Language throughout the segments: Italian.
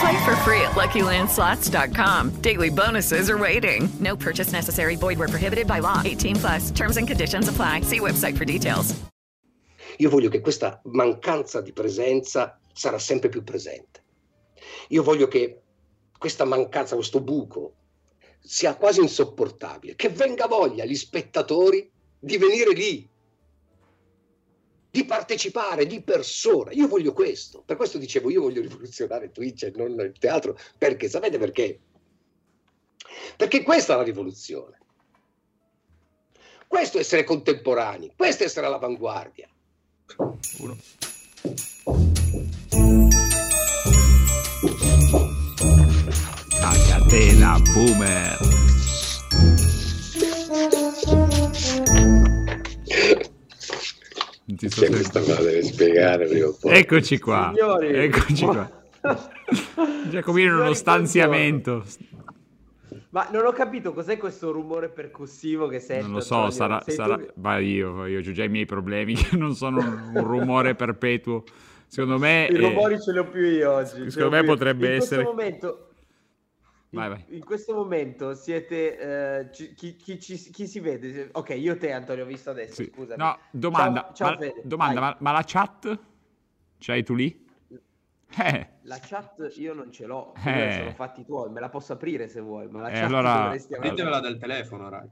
Play for free at LuckyLandSlots.com. Daily bonuses are waiting. No purchase necessary. Void where prohibited by law. 18 plus. Terms and conditions apply. See website for details. Io voglio che questa mancanza di presenza sarà sempre più presente. Io voglio che questa mancanza, questo buco, sia quasi insopportabile. Che venga voglia agli spettatori di venire lì, di partecipare di persona. Io voglio questo. Per questo dicevo, io voglio rivoluzionare Twitch e non il teatro. Perché? Sapete perché? Perché questa è la rivoluzione. Questo è essere contemporanei, questo è essere all'avanguardia. Uno. Catena boomer. Non ti so questa me la deve spiegare prima o poi. Eccoci qua. Signori, Eccoci ma- qua. Giacomino in uno stanziamento. Ma non ho capito cos'è questo rumore percussivo che sento. Non lo so, Antonio? sarà, sarà... tu- Ma io, io ho già i miei problemi che non sono un, rumore perpetuo. Secondo me... I eh, rumori ce li ho più io oggi. secondo me potrebbe in essere- Questo momento, in, Vai, vai. in questo momento siete... eh, ci- chi, chi ci- chi si vede? Ok, io te Antonio ho visto adesso, sì. scusami. No, domanda. Ciao, ciao ma, Fede, domanda ma, ma la chat? C'hai tu lì? Eh, La chat io non ce l'ho, Eh. sono fatti tuoi, me la posso aprire se vuoi, ma la Eh, chat allora- dovresti avere. Apritevela dal telefono, raga.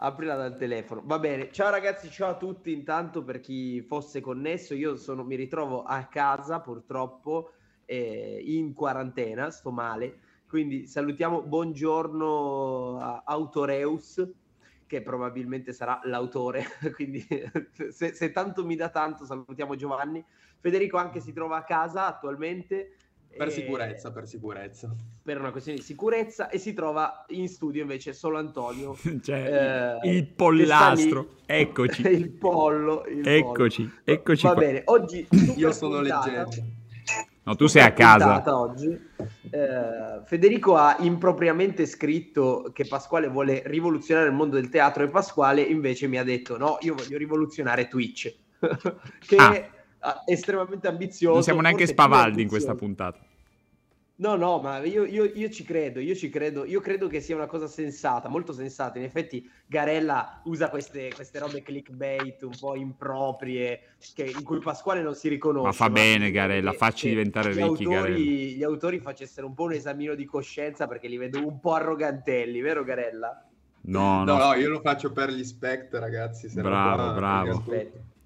Aprila dal telefono. Va bene. Ciao ragazzi, ciao a tutti. Intanto per chi fosse connesso, io sono, mi ritrovo a casa purtroppo eh, in quarantena, sto male. Quindi salutiamo, buongiorno a Autoreus, che probabilmente sarà l'autore. Quindi se, se tanto mi dà tanto, salutiamo Giovanni. Federico anche si trova a casa attualmente. Per eh, sicurezza, per sicurezza. per una questione di sicurezza e si trova in studio invece solo Antonio c'è Eh, il pollastro. Eccoci. il pollo il Eccoci, pollo. eccoci va qua. bene oggi Io sono puntata, leggenda. No, tu sei a casa. oggi Eh, Federico ha impropriamente scritto che Pasquale vuole rivoluzionare il mondo del teatro e Pasquale invece mi ha detto no io voglio rivoluzionare Twitch che Ah. è estremamente ambizioso Non siamo neanche spavaldi in questa puntata. No, no, ma io, io- io ci credo, io ci credo, io credo che sia una cosa sensata, molto sensata. In effetti Garella usa queste, queste robe clickbait un po' improprie, che- in cui Pasquale non si riconosce. Ma fa bene, Garella, che- facci che diventare gli ricchi, autori, gli autori facessero un po' un esamino di coscienza perché li vedo un po' arrogantelli, vero Garella? No, No, no. no, io lo faccio per gli spect, ragazzi. Bravo, bravo.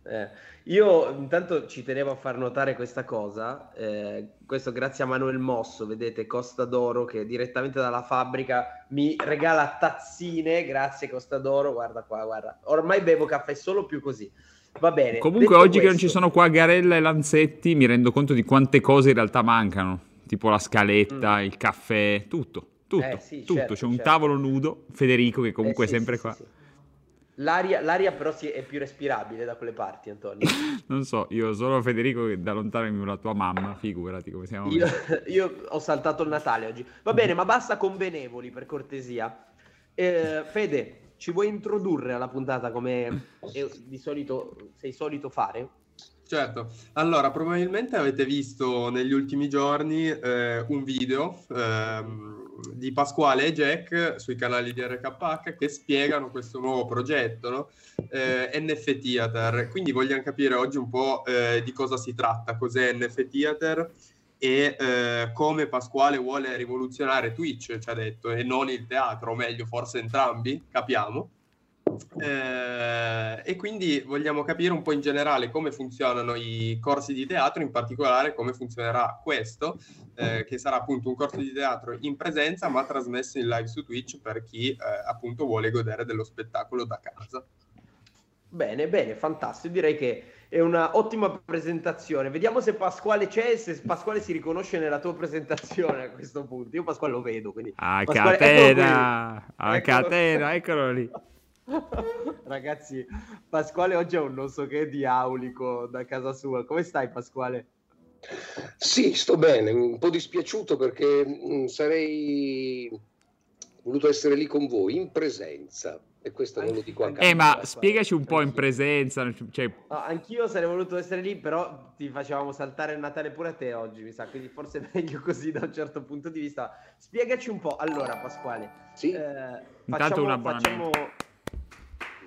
Eh, Io intanto ci tenevo a far notare questa cosa, eh, questo grazie a Manuel Mosso, vedete Costa d'Oro che direttamente dalla fabbrica mi regala tazzine, grazie Costa d'Oro, guarda qua, guarda, ormai bevo caffè solo più così. Va bene. Comunque oggi che non ci questo- sono qua Garella e Lanzetti mi rendo conto di quante cose in realtà mancano. Tipo la scaletta, il caffè, tutto. Tutto, Mm. Eh, sì, tutto. certo, C'è un certo. tavolo nudo, Federico che comunque Eh, sì, è sempre sì, qua. L'aria, l'aria però si- è più respirabile da quelle parti, Antonio. Non so, io solo Federico che da lontano mi la tua mamma, figurati come siamo Io, io ho saltato il Natale oggi. Va bene, ma basta convenevoli per cortesia. Eh, Fede, ci vuoi introdurre alla puntata come di solito sei solito fare? Certo, allora probabilmente avete visto negli ultimi giorni eh, un video ehm, di Pasquale e Jack sui canali di RKH che spiegano questo nuovo progetto, no? Eh, NF Theater. Quindi vogliamo capire oggi un po' eh, di cosa si tratta, cos'è NF Theater e eh, come Pasquale vuole rivoluzionare Twitch, ci ha detto, e non il teatro, o meglio, forse entrambi, capiamo. Eh, e quindi vogliamo capire un po' in generale come funzionano i corsi di teatro, in particolare come funzionerà questo, eh, che sarà appunto un corso di teatro in presenza ma trasmesso in live su Twitch per chi eh, appunto vuole godere dello spettacolo da casa. Bene, bene, fantastico. Direi che è una ottima presentazione. Vediamo se Pasquale c'è e se Pasquale si riconosce nella tua presentazione a questo punto. Io Pasquale lo vedo, quindi... A Pasquale, catena, a Eccolo catena, eccolo lì. Ragazzi, Pasquale oggi ha un non so che di aulico da casa sua. Come stai Pasquale? Sì, sto bene, un po' dispiaciuto perché mh, sarei voluto essere lì con voi in presenza e questo non lo dico a caso. Eh, ma spiegaci un po' in presenza, cioè, No, anch'io sarei voluto essere lì, però ti facevamo saltare il Natale pure a te oggi, mi sa, quindi forse è meglio così da un certo punto di vista. Spiegaci un po'. Allora, Pasquale, Sì? eh, Intanto facciamo, un abbonamento. facciamo-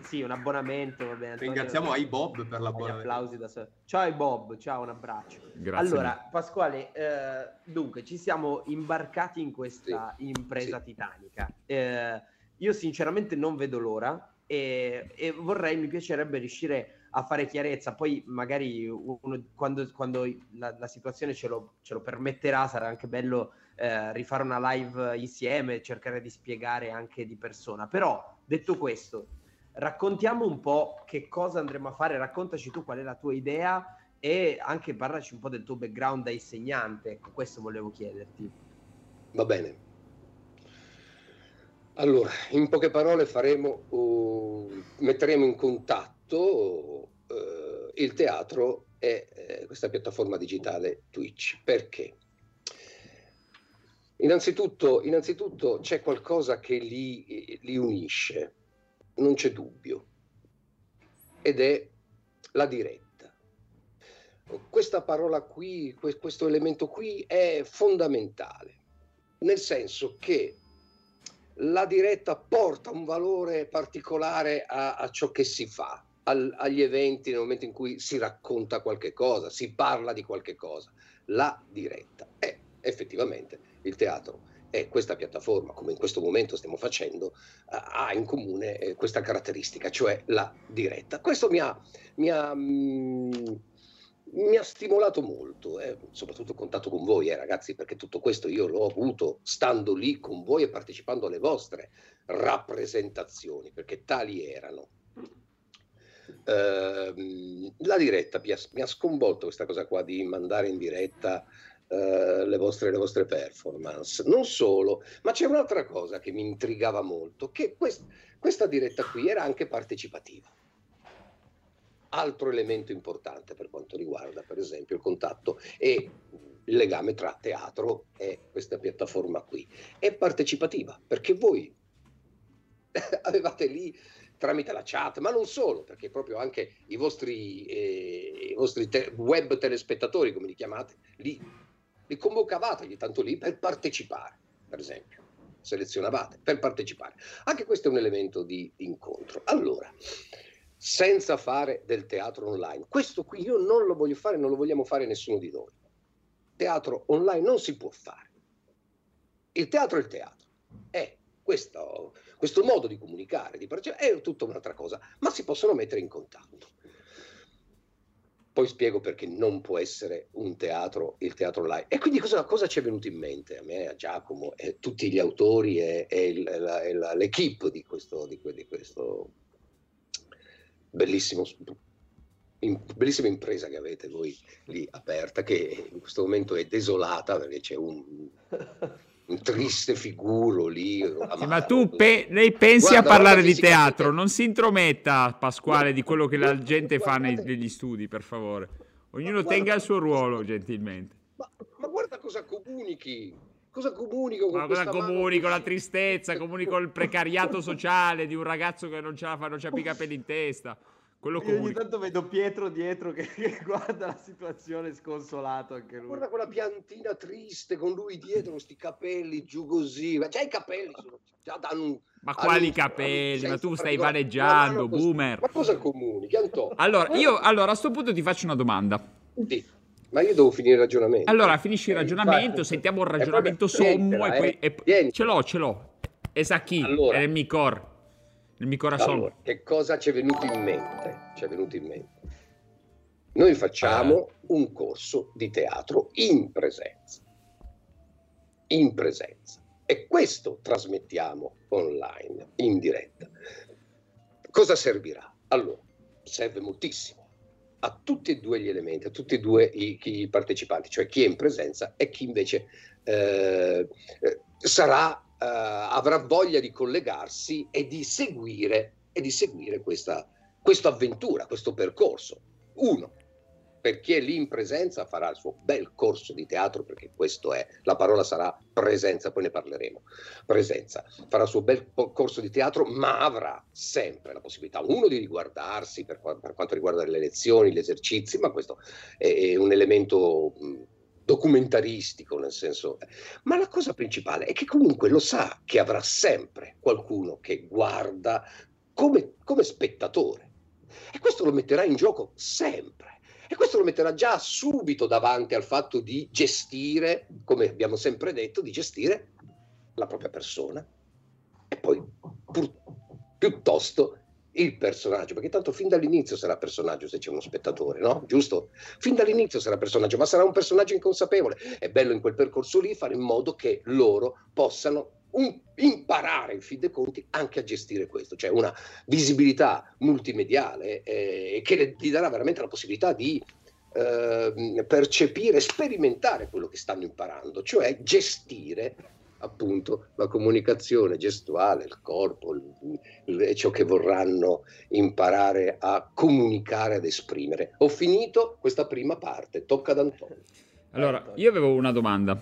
Sì, un abbonamento, va bene. Ringraziamo ai Bob per Gli l'abbonamento. applausi da solo. Ciao Bob, ciao, un abbraccio. grazie. Allora, Pasquale, eh, dunque ci siamo imbarcati in questa impresa sì. titanica. Eh, io sinceramente non vedo l'ora e, e vorrei, mi piacerebbe riuscire a fare chiarezza. Poi magari uno- quando, quando la, la situazione ce lo, ce lo permetterà sarà anche bello eh, rifare una live insieme, cercare di spiegare anche di persona. Però, detto questo, raccontiamo un po' che cosa andremo a fare, raccontaci tu qual è la tua idea e anche parlaci un po' del tuo background da insegnante, ecco, questo volevo chiederti. Va bene. Allora, in poche parole faremo, uh, metteremo in contatto uh, il teatro e eh, questa piattaforma digitale Twitch. Perché? Innanzitutto, innanzitutto c'è qualcosa che li, li unisce, non c'è dubbio, ed è la diretta. Questa parola qui, que- questo elemento qui è fondamentale, nel senso che la diretta porta un valore particolare a, a ciò che si fa, al- agli eventi nel momento in cui si racconta qualche cosa, si parla di qualche cosa. La diretta è effettivamente il teatro e questa piattaforma, come in questo momento stiamo facendo, ha in comune eh, questa caratteristica, cioè la diretta. Questo mi ha, mi ha, mm, mi ha stimolato molto, eh, soprattutto il contatto con voi, eh, ragazzi, perché tutto questo io l'ho avuto stando lì con voi e partecipando alle vostre rappresentazioni, perché tali erano. Ehm, la diretta mi ha, mi ha sconvolto questa cosa qua di mandare in diretta eh, le, vostre, le vostre performance. Non solo, ma c'è un'altra cosa che mi intrigava molto, che quest- questa diretta qui era anche partecipativa. Altro elemento importante per quanto riguarda, per esempio, il contatto e il legame tra teatro e questa piattaforma qui. È partecipativa, perché voi avevate lì tramite la chat, ma non solo, perché proprio anche i vostri, eh, i vostri te- web telespettatori, come li chiamate, li, li convocavate ogni tanto lì per partecipare, per esempio, selezionavate per partecipare. Anche questo è un elemento di incontro. Allora, senza fare del teatro online, questo qui io non lo voglio fare, non lo vogliamo fare nessuno di noi. Teatro online non si può fare. Il teatro è il teatro. È questo, questo modo di comunicare, di partecipare, è tutta un'altra cosa, ma si possono mettere in contatto. Poi spiego perché non può essere un teatro il teatro online. E quindi cosa, cosa ci è venuto in mente a me, a Giacomo, e tutti gli autori e, l'equipe di questo, di di questo bellissimo, in- bellissima impresa che avete voi lì aperta, che in questo momento è desolata perché c'è un triste figuro lì. Sì, ma tu pe- lei pensi Guarda, a parlare di teatro, non si intrometta Pasquale di quello che la gente fa nei- negli studi, per favore. Ognuno Guarda- tenga il suo ruolo, gentilmente. Ma, ma guarda cosa comunichi, cosa comunico con Ma cosa questa mano comunico? La tristezza, comunico il precariato sociale di un ragazzo che non ce la fa, non c'ha più i capelli in testa. Quello Io ogni tanto vedo Pietro dietro che, che guarda la situazione sconsolato anche lui. Guarda quella piantina triste con lui dietro, con sti capelli giù così. Ma già i capelli sono già danno un. Ma quali capelli? un Ma tu stai vaneggiando, boomer. Ma cosa Antonio? Allora, io allora, a sto punto ti faccio una domanda. Sì, ma io devo finire il ragionamento. Allora, finisci il Eh, ragionamento, infatti. sentiamo un Eh, ragionamento sommo tientela, e poi... eh, e- tientela. ce l'ho, ce l'ho. Esaki, Allora. è il Micor. Il mio corazon. Allora, che cosa ci è venuto in mente? Ci è venuto in mente. Noi facciamo un corso di teatro in presenza. In presenza. E questo trasmettiamo online, in diretta. Cosa servirà? Allora, serve moltissimo a tutti e due gli elementi, a tutti e due i, i partecipanti, cioè chi è in presenza e chi invece eh, eh sarà, eh, avrà voglia di collegarsi e di seguire, e di seguire questa, questa avventura, questo percorso. Uno, per chi è lì in presenza farà il suo bel corso di teatro, perché questo è, la parola sarà presenza, poi ne parleremo, presenza, farà il suo bel corso di teatro, ma avrà sempre la possibilità, uno, di riguardarsi per, per quanto riguarda le lezioni, gli esercizi, ma questo è, è un elemento documentaristico, nel senso, ma la cosa principale è che comunque lo sa che avrà sempre qualcuno che guarda come, come spettatore. E questo lo metterà in gioco sempre. E questo lo metterà già subito davanti al fatto di gestire, come abbiamo sempre detto, di gestire la propria persona e poi pur, piuttosto il personaggio, perché tanto fin dall'inizio sarà personaggio se c'è uno spettatore, no? Giusto? Fin dall'inizio sarà personaggio, ma sarà un personaggio inconsapevole. È bello in quel percorso lì fare in modo che loro possano un, imparare in fin dei conti anche a gestire questo, cioè una visibilità multimediale eh, che gli darà veramente la possibilità di eh, percepire, sperimentare quello che stanno imparando, cioè gestire appunto la comunicazione gestuale, il corpo, il, il, ciò che vorranno imparare a comunicare, ad esprimere. Ho finito questa prima parte, tocca ad Antonio. Allora, io avevo una domanda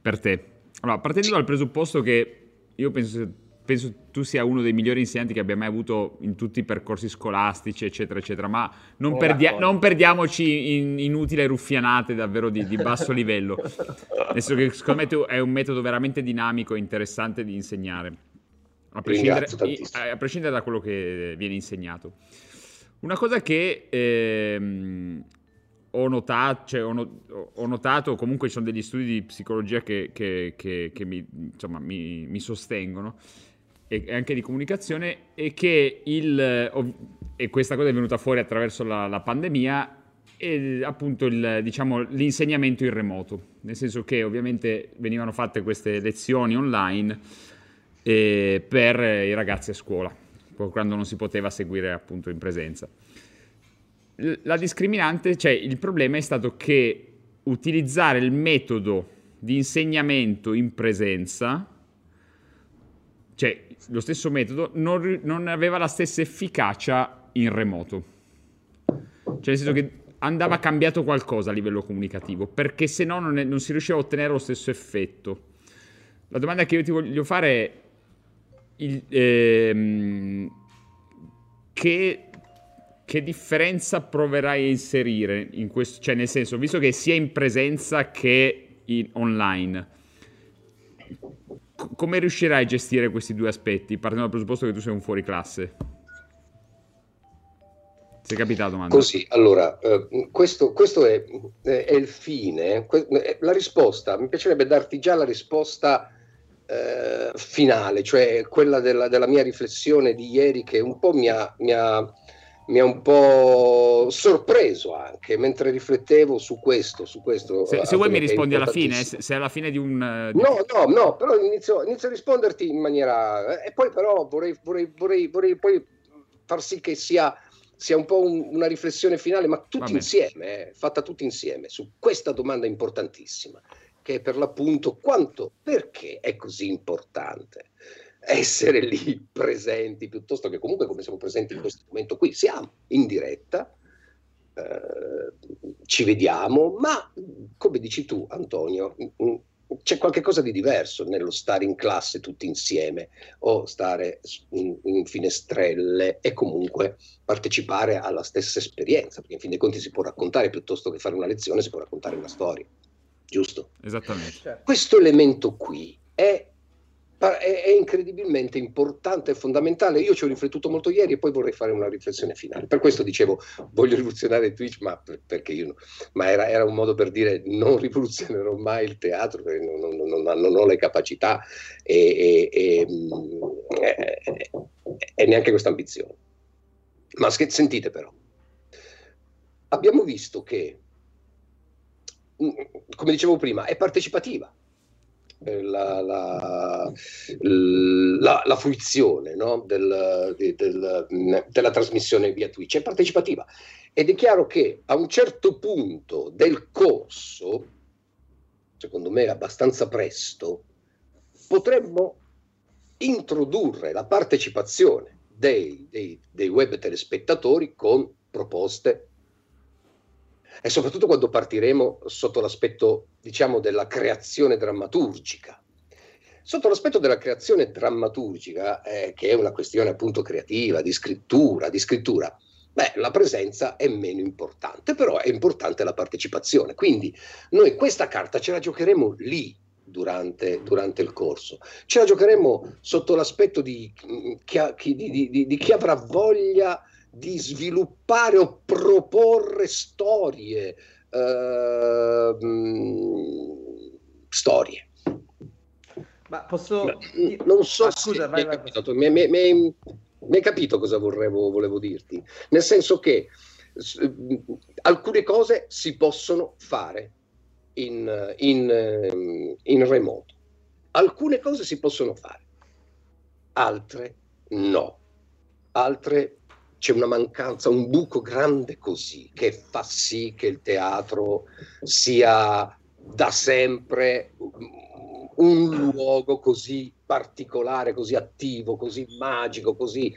per te. Allora, partendo dal presupposto che io penso, penso, tu sia uno dei migliori insegnanti che abbia mai avuto in tutti i percorsi scolastici, eccetera, eccetera, ma non, perdia- non perdiamoci in inutili ruffianate davvero di, di basso livello. Nel senso che secondo me tu è un metodo veramente dinamico e interessante di insegnare, a prescindere, a prescindere da quello che viene insegnato. Una cosa che... Ehm, ho notato, cioè ho, no, ho notato, comunque ci sono degli studi di psicologia che, che, che, che mi, insomma, mi, mi, sostengono, e, anche di comunicazione, e che il, e questa cosa è venuta fuori attraverso la, la pandemia, e appunto il, diciamo, l'insegnamento in remoto, nel senso che ovviamente venivano fatte queste lezioni online eh, per i ragazzi a scuola, quando non si poteva seguire appunto in presenza. La discriminante, cioè il problema è stato che utilizzare il metodo di insegnamento in presenza, cioè lo stesso metodo, non, non aveva la stessa efficacia in remoto. Cioè nel senso che andava cambiato qualcosa a livello comunicativo, perché se no non, non, si riusciva a ottenere lo stesso effetto. La domanda che io ti voglio fare è il, ehm, che che differenza proverai a inserire in questo? Cioè, nel senso, visto che sia in presenza che in online, come riuscirai a gestire questi due aspetti? Partendo dal presupposto che tu sei un fuori classe. Sei capitato, domanda? Così, allora, eh, questo, questo è, è, il fine. Eh, la risposta, mi piacerebbe darti già la risposta eh, finale, cioè quella della, della, mia riflessione di ieri che un po' mi ha, mi ha mi ha un po' sorpreso anche mentre riflettevo su questo. Su questo se, se vuoi mi rispondi alla fine, se, se alla fine di un... Uh, no, no, no, però inizio, inizio, a risponderti in maniera... Eh, e poi però vorrei, vorrei, vorrei, vorrei poi far sì che sia, sia un po' un, una riflessione finale, ma tutti insieme, eh, fatta tutti insieme, su questa domanda importantissima, che è per l'appunto quanto, perché è così importante essere lì presenti piuttosto che comunque come siamo presenti in questo momento qui, siamo in diretta, eh, ci vediamo, ma come dici tu Antonio, c'è qualcosa di diverso nello stare in classe tutti insieme o stare in, in, finestrelle e comunque partecipare alla stessa esperienza, perché in fin dei conti si può raccontare piuttosto che fare una lezione, si può raccontare una storia, giusto? Esattamente. Questo elemento qui è è, incredibilmente importante e fondamentale. Io ci ho riflettuto molto ieri e poi vorrei fare una riflessione finale. Per questo dicevo, voglio rivoluzionare Twitch, ma io, ma era, era un modo per dire non rivoluzionerò mai il teatro, perché non, non, non, non ho le capacità e, e, e, e neanche questa ambizione. Ma sentite però, abbiamo visto che, mm, come dicevo prima, è partecipativa la, la, la, la fruizione no? del, del, della trasmissione via Twitch, è partecipativa. Ed è chiaro che a un certo punto del corso, secondo me abbastanza presto, potremmo introdurre la partecipazione dei, dei, dei web telespettatori con proposte e soprattutto quando partiremo sotto l'aspetto, diciamo, della creazione drammaturgica. Sotto l'aspetto della creazione drammaturgica, eh, che è una questione appunto creativa, di scrittura, di scrittura, beh, la presenza è meno importante, però è importante la partecipazione. Quindi noi questa carta ce la giocheremo lì, Durante, durante, il corso. Ce la giocheremo sotto l'aspetto di chi, di, di, di chi, avrà voglia di sviluppare o proporre storie. Uh, storie. Ma posso... Non so ah, scusa, vai, vai, capito, mi, mi, mi, mi, hai capito cosa vorrevo, volevo dirti. Nel senso che alcune cose si possono fare in, in, in remoto, alcune cose si possono fare, altre no, altre c'è una mancanza, un buco grande così che fa sì che il teatro sia da sempre un luogo così particolare, così attivo, così magico, così...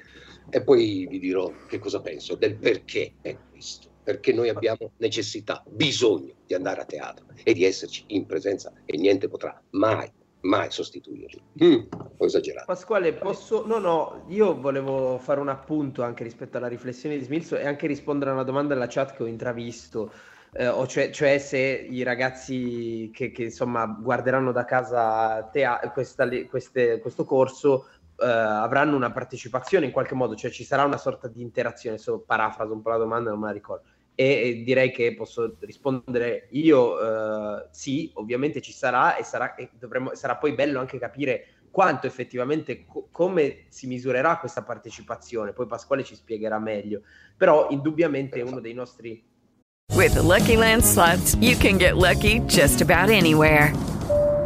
E poi vi dirò che cosa penso del perché è questo. Perché noi abbiamo necessità, bisogno di andare a teatro e di esserci in presenza e niente potrà mai mai sostituirli. Mm, ho esagerato. Pasquale, posso... No, no, io volevo fare un appunto anche rispetto alla riflessione di Smilzo e anche rispondere a una domanda della chat che ho intravisto. Eh, o cioè, cioè, se i ragazzi che, che insomma guarderanno da casa tea- questa, queste, questo corso eh, avranno una partecipazione in qualche modo, cioè ci sarà una sorta di interazione. So, parafraso un po' la domanda, non me la ricordo e direi che posso rispondere io eh, sì, ovviamente ci sarà e, sarà, e dovremo, sarà poi bello anche capire quanto effettivamente co- come si misurerà questa partecipazione. Poi Pasquale ci spiegherà meglio, però indubbiamente uno dei nostri With the Lucky Land slots, you can get lucky just about anywhere.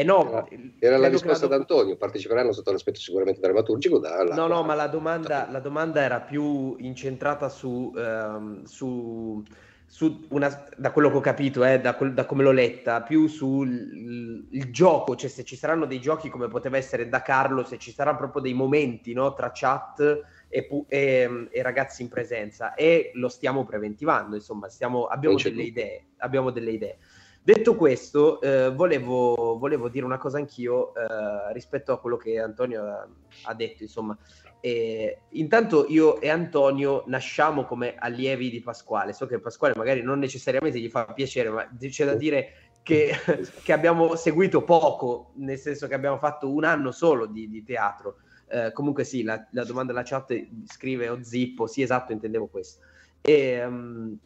Eh no, era la risposta do... d'Antonio, parteciperanno sotto l'aspetto sicuramente drammaturgico. Dalla... No, no, ma la domanda, la domanda era più incentrata su, um, su, su una, da quello che ho capito, eh, da, da, come l'ho letta, più sul gioco, cioè se ci saranno dei giochi come poteva essere da Carlo, se ci saranno proprio dei momenti no, tra chat e, e, e, ragazzi in presenza e lo stiamo preventivando, insomma, stiamo, abbiamo delle idee, abbiamo delle idee. Detto questo, eh, volevo, volevo, dire una cosa anch'io eh, rispetto a quello che Antonio ha, ha detto, insomma. E, intanto io e Antonio nasciamo come allievi di Pasquale. So che Pasquale magari non necessariamente gli fa piacere, ma c'è da dire che, che abbiamo seguito poco, nel senso che abbiamo fatto un anno solo di, di teatro. Eh, comunque sì, la, la, domanda della chat scrive o zippo, sì esatto, intendevo questo. E, um,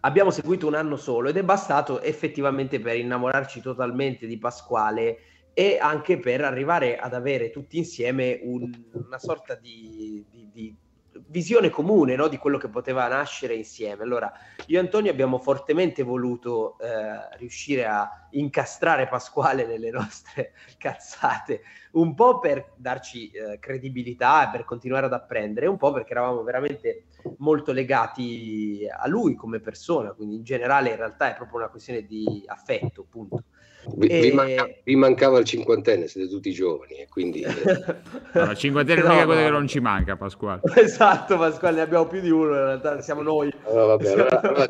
abbiamo seguito un anno solo ed è bastato effettivamente per innamorarci totalmente di Pasquale e anche per arrivare ad avere tutti insieme un, una sorta di, di, di visione comune no, di quello che poteva nascere insieme. Allora, io e Antonio abbiamo fortemente voluto eh, riuscire a incastrare Pasquale nelle nostre cazzate, un po' per darci eh, credibilità e per continuare ad apprendere, un po' perché eravamo veramente molto legati a lui come persona, quindi in generale in realtà è proprio una questione di affetto, appunto. Vi, E- vi manca- vi mancava il cinquantenne, siete tutti giovani e quindi... eh, Allora, cinquantenne è No, l'unica cosa no, che no. non ci manca, Pasquale. Esatto, Pasquale, ne abbiamo più di uno, in realtà siamo noi. allora, vabbè, allora, allora-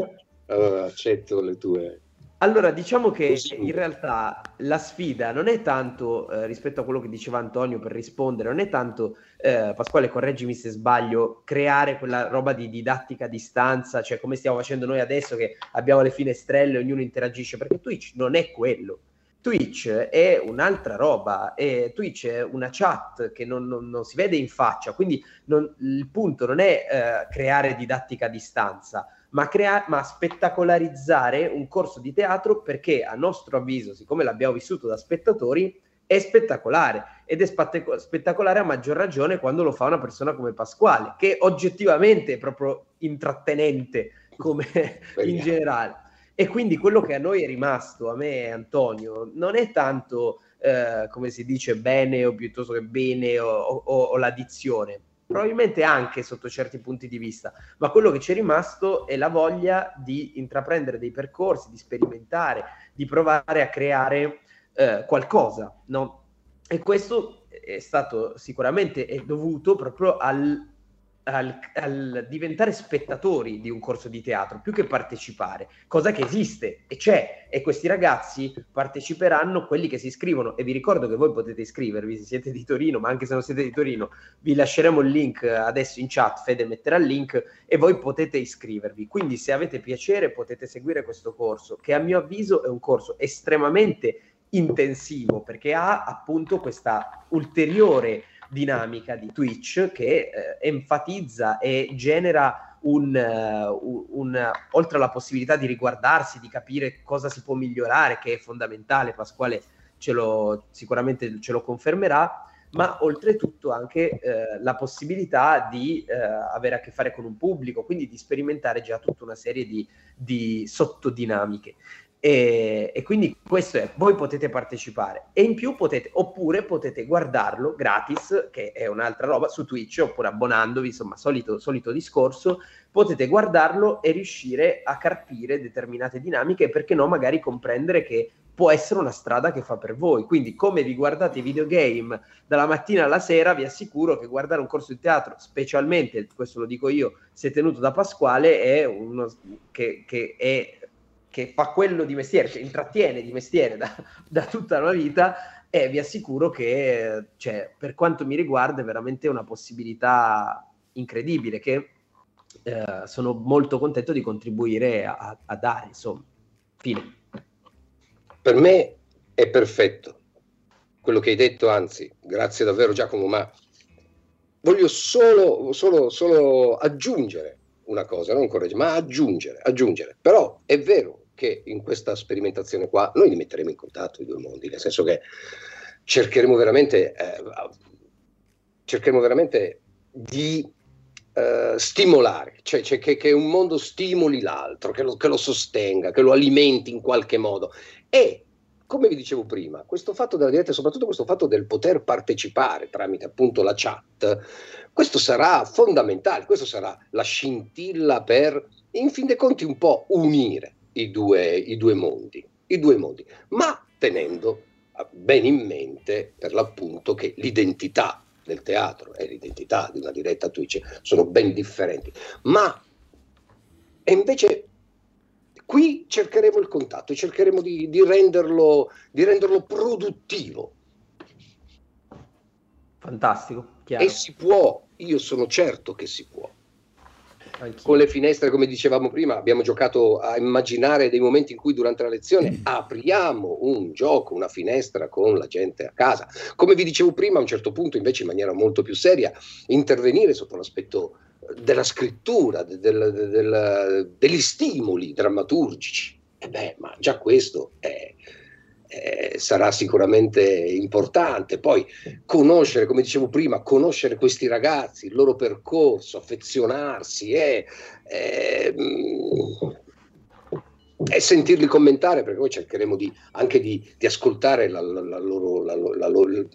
allora accetto le tue... Allora, diciamo che in realtà la sfida non è tanto, eh, rispetto a quello che diceva Antonio per rispondere, non è tanto, eh, Pasquale, correggimi se sbaglio, creare quella roba di didattica a distanza, cioè come stiamo facendo noi adesso che abbiamo le finestrelle, ognuno interagisce, perché Twitch non è quello. Twitch è un'altra roba, e Twitch è una chat che non, non- non si vede in faccia, quindi non- il punto non è eh, creare didattica a distanza, ma, crea- ma spettacolarizzare un corso di teatro perché a nostro avviso, siccome l'abbiamo vissuto da spettatori, è spettacolare ed è spatte- spettacolare a maggior ragione quando lo fa una persona come Pasquale, che oggettivamente è proprio intrattenente come in generale. E quindi quello che a noi è rimasto, a me e Antonio, non è tanto, eh, come si dice, bene o piuttosto che bene o, o- o l'addizione, probabilmente anche sotto certi punti di vista, ma quello che ci è rimasto è la voglia di intraprendere dei percorsi, di sperimentare, di provare a creare eh, qualcosa, no? E questo è stato sicuramente è dovuto proprio al, al- al diventare spettatori di un corso di teatro più che partecipare, cosa che esiste e c'è. E questi ragazzi parteciperanno quelli che si iscrivono. E vi ricordo che voi potete iscrivervi se siete di Torino, ma anche se non siete di Torino, vi lasceremo il link adesso in chat. Fede metterà il link e voi potete iscrivervi. Quindi, se avete piacere, potete seguire questo corso, che a mio avviso è un corso estremamente intensivo perché ha appunto questa ulteriore dinamica di Twitch che eh, enfatizza e genera un, un- un- oltre alla possibilità di riguardarsi, di capire cosa si può migliorare, che è fondamentale, Pasquale ce lo, sicuramente ce lo confermerà, ma oltretutto anche eh, la possibilità di eh, avere a che fare con un pubblico, quindi di sperimentare già tutta una serie di, di sottodinamiche. E, e quindi questo è, voi potete partecipare e in più potete, oppure potete guardarlo gratis, che è un'altra roba, su Twitch, oppure abbonandovi, insomma, solito, solito discorso, potete guardarlo e riuscire a carpire determinate dinamiche e perché no, magari comprendere che può essere una strada che fa per voi. Quindi, come vi guardate i videogame dalla mattina alla sera, vi assicuro che guardare un corso di teatro, specialmente, questo lo dico io, se tenuto da Pasquale, è uno che, che è che fa quello di mestiere, che intrattiene di mestiere da, da tutta la vita, e vi assicuro che, cioè, per quanto mi riguarda, è veramente una possibilità incredibile che eh, sono molto contento di contribuire a, a dare, insomma. Fine. Per me è perfetto quello che hai detto, anzi, grazie davvero Giacomo, ma voglio solo, solo, solo aggiungere una cosa, non correggere, ma aggiungere, aggiungere. Però è vero che in questa sperimentazione qua noi li metteremo in contatto i due mondi, nel senso che cercheremo veramente, eh, cercheremo veramente di eh, stimolare, cioè, cioè che, che un mondo stimoli l'altro, che lo, che lo sostenga, che lo alimenti in qualche modo. E come vi dicevo prima, questo fatto della diretta, soprattutto questo fatto del poter partecipare tramite appunto la chat, questo sarà fondamentale, questo sarà la scintilla per, in fin dei conti, un po' unire i due, i due mondi, i due mondi, ma tenendo ben in mente per l'appunto che l'identità del teatro e l'identità di una diretta Twitch sono ben differenti. Ma e invece qui cercheremo il contatto, cercheremo di, di renderlo, di renderlo produttivo. Fantastico, chiaro. E si può, io sono certo che si può. Anch'io. Con le finestre, come dicevamo prima, abbiamo giocato a immaginare dei momenti in cui durante la lezione apriamo un gioco, una finestra con la gente a casa. Come vi dicevo prima, a un certo punto, invece, in maniera molto più seria, intervenire sotto l'aspetto della scrittura, del- del- del- degli stimoli drammaturgici. E beh, ma già questo è, eh, sarà sicuramente importante. Poi conoscere, come dicevo prima, conoscere questi ragazzi, il loro percorso, affezionarsi e, e, e sentirli commentare, perché poi cercheremo di, anche di, di ascoltare la, la, la loro, la, loro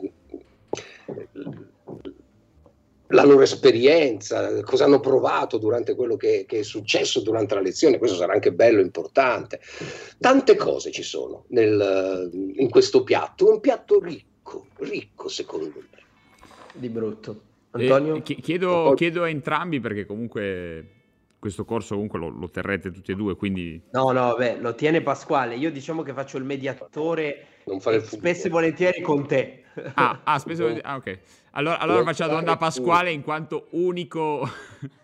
la loro esperienza, cosa hanno provato durante quello che, che, è successo durante la lezione, questo sarà anche bello, importante. Tante cose ci sono nel, in questo piatto, un piatto ricco, ricco secondo me. Di brutto. Antonio? Eh, chiedo, chiedo, a entrambi perché comunque questo corso comunque lo, lo, terrete tutti e due, quindi... No, no, beh, lo tiene Pasquale. Io diciamo che faccio il mediatore non fare il spesso e volentieri con te. Ah, ah spesso e volentieri... Ah, ok. Allora, allora faccio la domanda a Pasquale in quanto unico,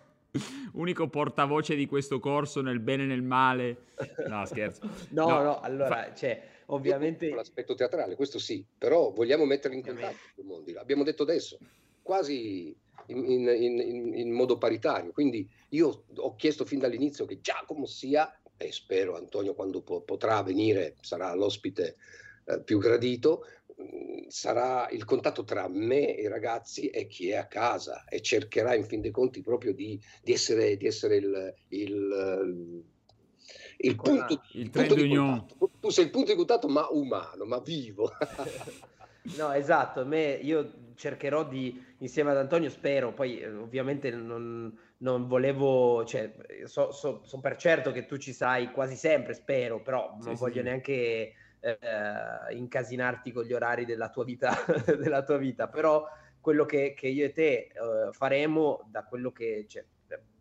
unico portavoce di questo corso nel bene e nel male. No, scherzo. No, no, no allora, Fa... cioè, ovviamente... L'aspetto teatrale, questo sì, però vogliamo mettere in contatto i mondi. L'abbiamo detto adesso, quasi in, in, in, in, modo paritario. Quindi io ho chiesto fin dall'inizio che Giacomo sia, e spero Antonio quando po- potrà venire sarà l'ospite eh, più gradito, sarà il contatto tra me e i ragazzi e chi è a casa e cercherà in fin dei conti proprio di, di essere, di essere il, il, il punto, il punto di contatto. Tu sei il punto di contatto ma umano, ma vivo. no, esatto, me, io cercherò di, insieme ad Antonio, spero, poi eh, ovviamente non, non volevo, cioè, so, so, so, per certo che tu ci sai quasi sempre, spero, però non sì, voglio sì. neanche eh, incasinarti con gli orari della tua vita, della tua vita. però quello che, che io e te eh, faremo da quello che cioè,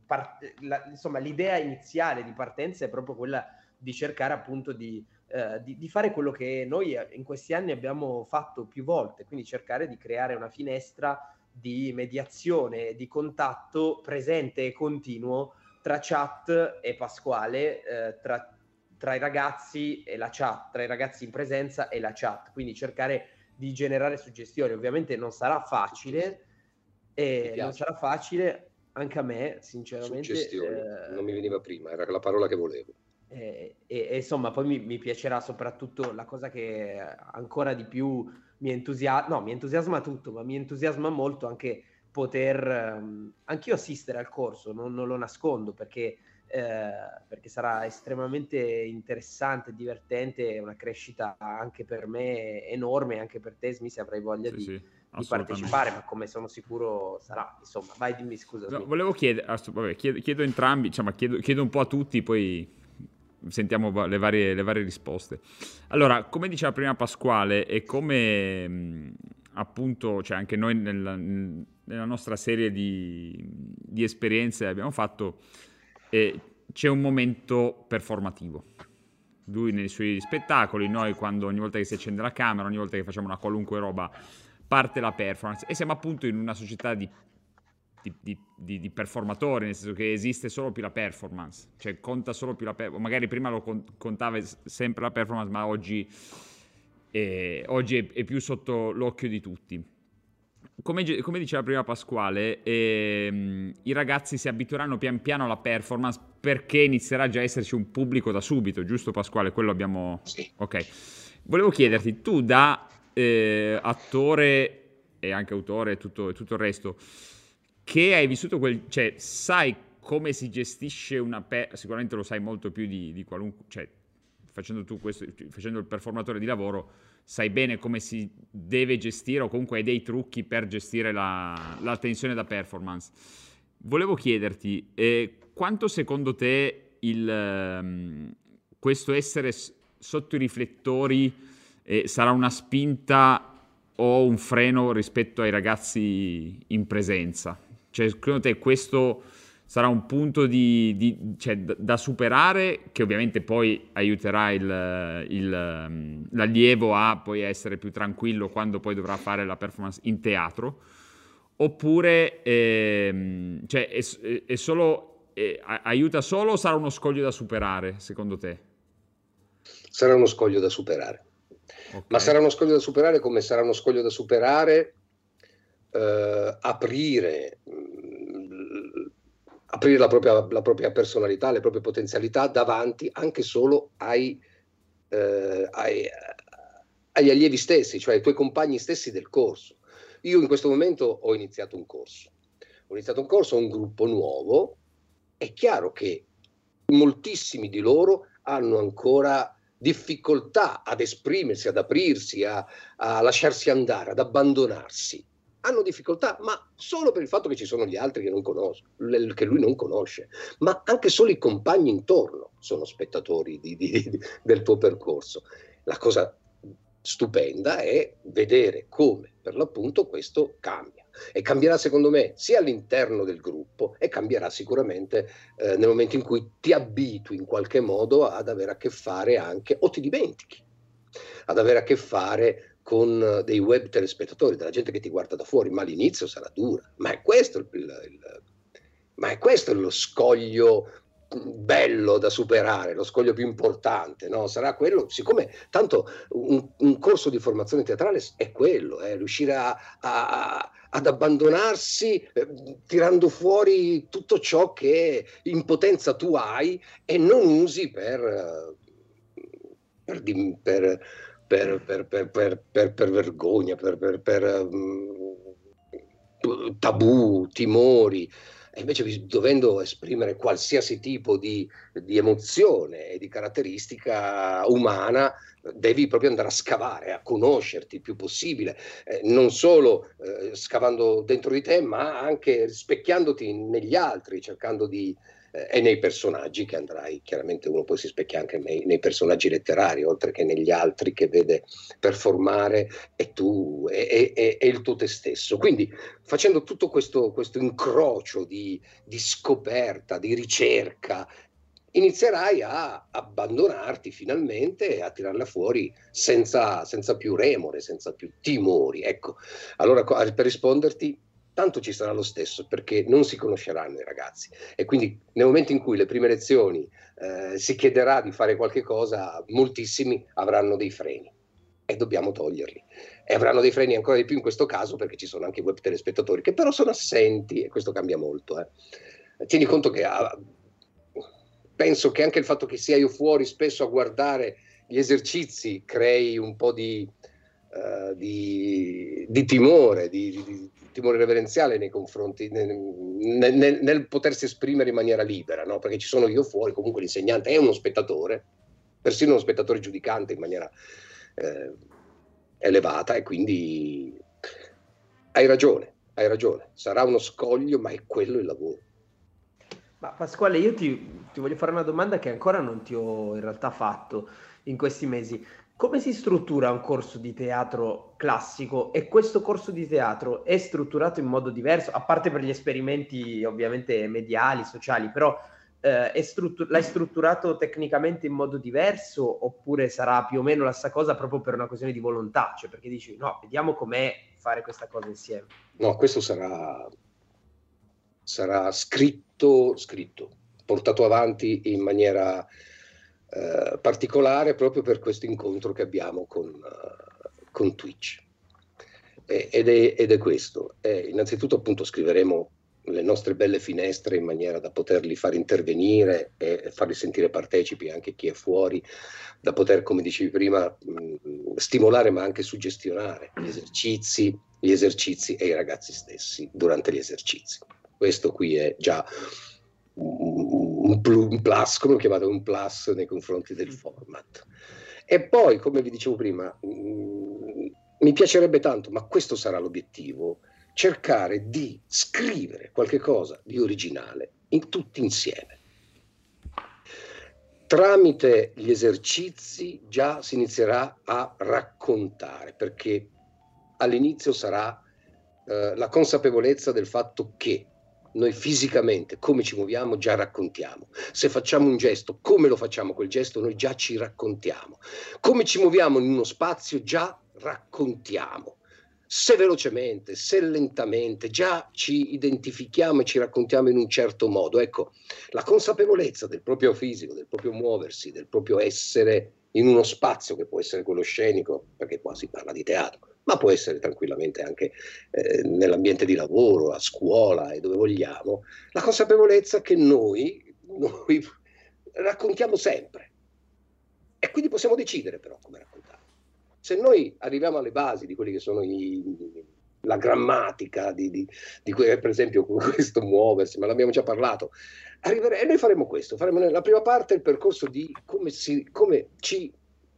part- la, insomma l'idea iniziale di partenza è proprio quella di cercare appunto di, eh, di, di, fare quello che noi in questi anni abbiamo fatto più volte, quindi cercare di creare una finestra di mediazione, di contatto presente e continuo tra chat e Pasquale, eh, tra tra i ragazzi e la chat, tra i ragazzi in presenza e la chat, quindi cercare di generare suggestioni. Ovviamente non sarà facile, e non sarà facile anche a me, sinceramente. Suggestioni, eh, non mi veniva prima, era la parola che volevo. E, e, e insomma, poi mi, mi, piacerà soprattutto la cosa che ancora di più mi entusiasma, no, mi entusiasma tutto, ma mi entusiasma molto anche poter um, anch'io assistere al corso, non, non lo nascondo perché eh, perché sarà estremamente interessante, divertente, una crescita anche per me enorme, anche per te Smith avrai voglia sì, di, sì, di partecipare, ma come sono sicuro sarà. Insomma, vai dimmi scusa. No, volevo chiedere, vabbè, chiedo, chiedo entrambi, diciamo, chiedo, chiedo, un po' a tutti, poi sentiamo le varie, le varie risposte. Allora, come diceva prima Pasquale e come mh, appunto, cioè anche noi nella, nella nostra serie di, di esperienze abbiamo fatto e c'è un momento performativo. Lui nei suoi spettacoli, noi quando ogni volta che si accende la camera, ogni volta che facciamo una qualunque roba, parte la performance e siamo appunto in una società di, di, di, di performatori, nel senso che esiste solo più la performance, cioè conta solo più la performance, magari prima lo contava sempre la performance, ma oggi, eh, oggi è, è più sotto l'occhio di tutti come, come, diceva prima Pasquale, ehm, i ragazzi si abitueranno pian piano alla performance perché inizierà già a esserci un pubblico da subito, giusto Pasquale? Quello abbiamo... Sì. Ok. Volevo chiederti, tu da eh, attore e anche autore e tutto, tutto, il resto, che hai vissuto quel... cioè sai come si gestisce una... Per- sicuramente lo sai molto più di, di qualunque... cioè facendo tu questo, facendo il performatore di lavoro sai bene come si deve gestire o comunque hai dei trucchi per gestire la, la tensione da performance. Volevo chiederti, eh, quanto secondo te il, um, questo essere sotto i riflettori eh, sarà una spinta o un freno rispetto ai ragazzi in presenza? Cioè, secondo te questo sarà un punto di, di, cioè, da superare che ovviamente poi aiuterà il, il, mm, l'allievo a poi essere più tranquillo quando poi dovrà fare la performance in teatro oppure ehm, cioè, è, è solo, è, aiuta solo o sarà uno scoglio da superare secondo te? Sarà uno scoglio da superare okay. ma sarà uno scoglio da superare come sarà uno scoglio da superare eh, aprire aprire la propria, la propria, personalità, le proprie potenzialità davanti anche solo ai, eh, ai, agli allievi stessi, cioè ai tuoi compagni stessi del corso. Io in questo momento ho iniziato un corso. Ho iniziato un corso, ho un gruppo nuovo. È chiaro che moltissimi di loro hanno ancora difficoltà ad esprimersi, ad aprirsi, a, a lasciarsi andare, ad abbandonarsi. Hanno difficoltà, ma solo per il fatto che ci sono gli altri che, conosco, che lui non conosce, ma anche solo i compagni intorno sono spettatori di, di, del tuo percorso. La cosa stupenda è vedere come per l'appunto questo cambia e cambierà secondo me sia all'interno del gruppo e cambierà sicuramente eh, nel momento in cui ti abitui in qualche modo ad avere a che fare anche o ti dimentichi ad avere a che fare con dei web telespettatori, della gente che ti guarda da fuori, ma all'inizio sarà dura, ma è questo il, il, ma è questo lo scoglio bello da superare, lo scoglio più importante, no? sarà quello, siccome tanto un, un, corso di formazione teatrale è quello, è riuscire a, a, ad abbandonarsi eh, tirando fuori tutto ciò che in potenza tu hai e non usi per, per, per, per vergogna, per, um, tabù, timori. E invece dovendo esprimere qualsiasi tipo di, di, emozione e di caratteristica umana, devi proprio andare a scavare, a conoscerti il più possibile, eh, non solo eh, scavando dentro di te, ma anche specchiandoti negli altri, cercando di, e nei personaggi che andrai, chiaramente uno poi si specchia anche nei, nei, personaggi letterari, oltre che negli altri che vede performare e tu e, e il tuo te stesso. Quindi facendo tutto questo, questo incrocio di, di scoperta, di ricerca, inizierai a abbandonarti finalmente e a tirarla fuori senza, senza più remore, senza più timori. Ecco, allora per risponderti tanto ci sarà lo stesso perché non si conosceranno i ragazzi e quindi nel momento in cui le prime lezioni eh, si chiederà di fare qualche cosa, moltissimi avranno dei freni e dobbiamo toglierli. E avranno dei freni ancora di più in questo caso perché ci sono anche web telespettatori che però sono assenti e questo cambia molto. Eh. Tieni conto che ah, penso che anche il fatto che sia io fuori spesso a guardare gli esercizi crei un po' di, uh, di, di timore, di, timore reverenziale nei confronti, nel, nel, nel, potersi esprimere in maniera libera, no? perché ci sono io fuori, comunque l'insegnante è uno spettatore, persino uno spettatore giudicante in maniera eh, elevata e quindi hai ragione, hai ragione, sarà uno scoglio, ma è quello il lavoro. Ma Pasquale, io ti, ti voglio fare una domanda che ancora non ti ho in realtà fatto in questi mesi. Come si struttura un corso di teatro classico e questo corso di teatro è strutturato in modo diverso, a parte per gli esperimenti ovviamente mediali, sociali, però eh, struttur- l'hai strutturato tecnicamente in modo diverso oppure sarà più o meno la stessa cosa proprio per una questione di volontà, cioè perché dici no, vediamo com'è fare questa cosa insieme. No, questo sarà, sarà scritto, scritto, portato avanti in maniera eh, particolare proprio per questo incontro che abbiamo con, uh, con Twitch. E, ed, è, ed, è, questo. Eh, innanzitutto appunto scriveremo le nostre belle finestre in maniera da poterli far intervenire e farli sentire partecipi anche chi è fuori, da poter, come dicevi prima, mh, stimolare ma anche suggestionare gli esercizi, gli esercizi e i ragazzi stessi durante gli esercizi. Questo qui è già un, plus, come ho chiamato, un plus nei confronti del format. E poi, come vi dicevo prima, mh, mm, mi piacerebbe tanto, ma questo sarà l'obiettivo, cercare di scrivere qualche cosa di originale in tutti insieme. Tramite gli esercizi già si inizierà a raccontare, perché all'inizio sarà eh, la consapevolezza del fatto che noi fisicamente come ci muoviamo già raccontiamo. Se facciamo un gesto, come lo facciamo quel gesto, noi già ci raccontiamo. Come ci muoviamo in uno spazio, già raccontiamo. Se velocemente, se lentamente, già ci identifichiamo e ci raccontiamo in un certo modo. Ecco, la consapevolezza del proprio fisico, del proprio muoversi, del proprio essere in uno spazio che può essere quello scenico, perché qua si parla di teatro, ma può essere tranquillamente anche eh, nell'ambiente di lavoro, a scuola e dove vogliamo, la consapevolezza che noi, noi raccontiamo sempre e quindi possiamo decidere però come raccontare. Se noi arriviamo alle basi di quelli che sono i, la grammatica di, di, di que- per esempio questo muoversi, ma l'abbiamo già parlato, arrivere- e noi faremo questo, faremo la prima parte il percorso di come, si, come ci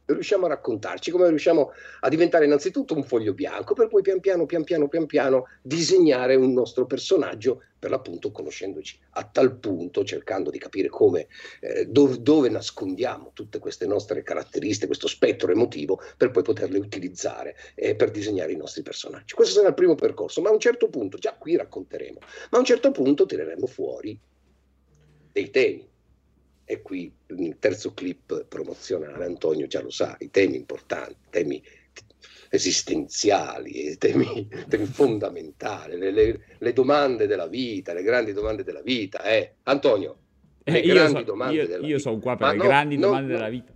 riusciamo a raccontarci, come riusciamo a diventare innanzitutto un foglio bianco, per poi pian piano, pian piano, pian piano disegnare un nostro personaggio, per l'appunto conoscendoci a tal punto, cercando di capire come, eh, dove, dove nascondiamo tutte queste nostre caratteristiche, questo spettro emotivo, per poi poterle utilizzare eh, per disegnare i nostri personaggi. Questo sarà il primo percorso, ma a un certo punto, già qui racconteremo, ma a un certo punto tireremo fuori dei temi e qui il terzo clip promozionale, Antonio già lo sa, i temi importanti, temi esistenziali, temi, temi fondamentali, le, le, le, domande della vita, le grandi domande della vita. Eh. Antonio, le eh, grandi so, domande io, della io vita. sono qua per Ma le no, grandi no, domande no, della vita.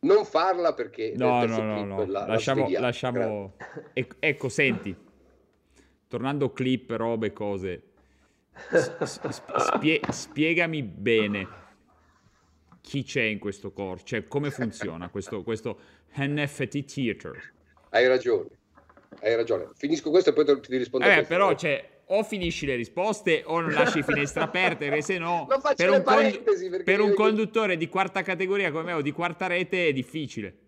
Non farla perché... No, no, no, no, la- la lasciamo, spieghiamo. lasciamo... Ec- ecco, senti, tornando clip, robe, cose, spie- spiegami bene chi c'è in questo corso, cioè come funziona questo, questo NFT Theater. Hai ragione, hai ragione. Finisco questo e poi ti rispondo. Eh, però, cioè, o finisci le risposte o non lasci finestre aperte, perché se no, per un, con- per un io- conduttore di quarta categoria come me o di quarta rete è difficile.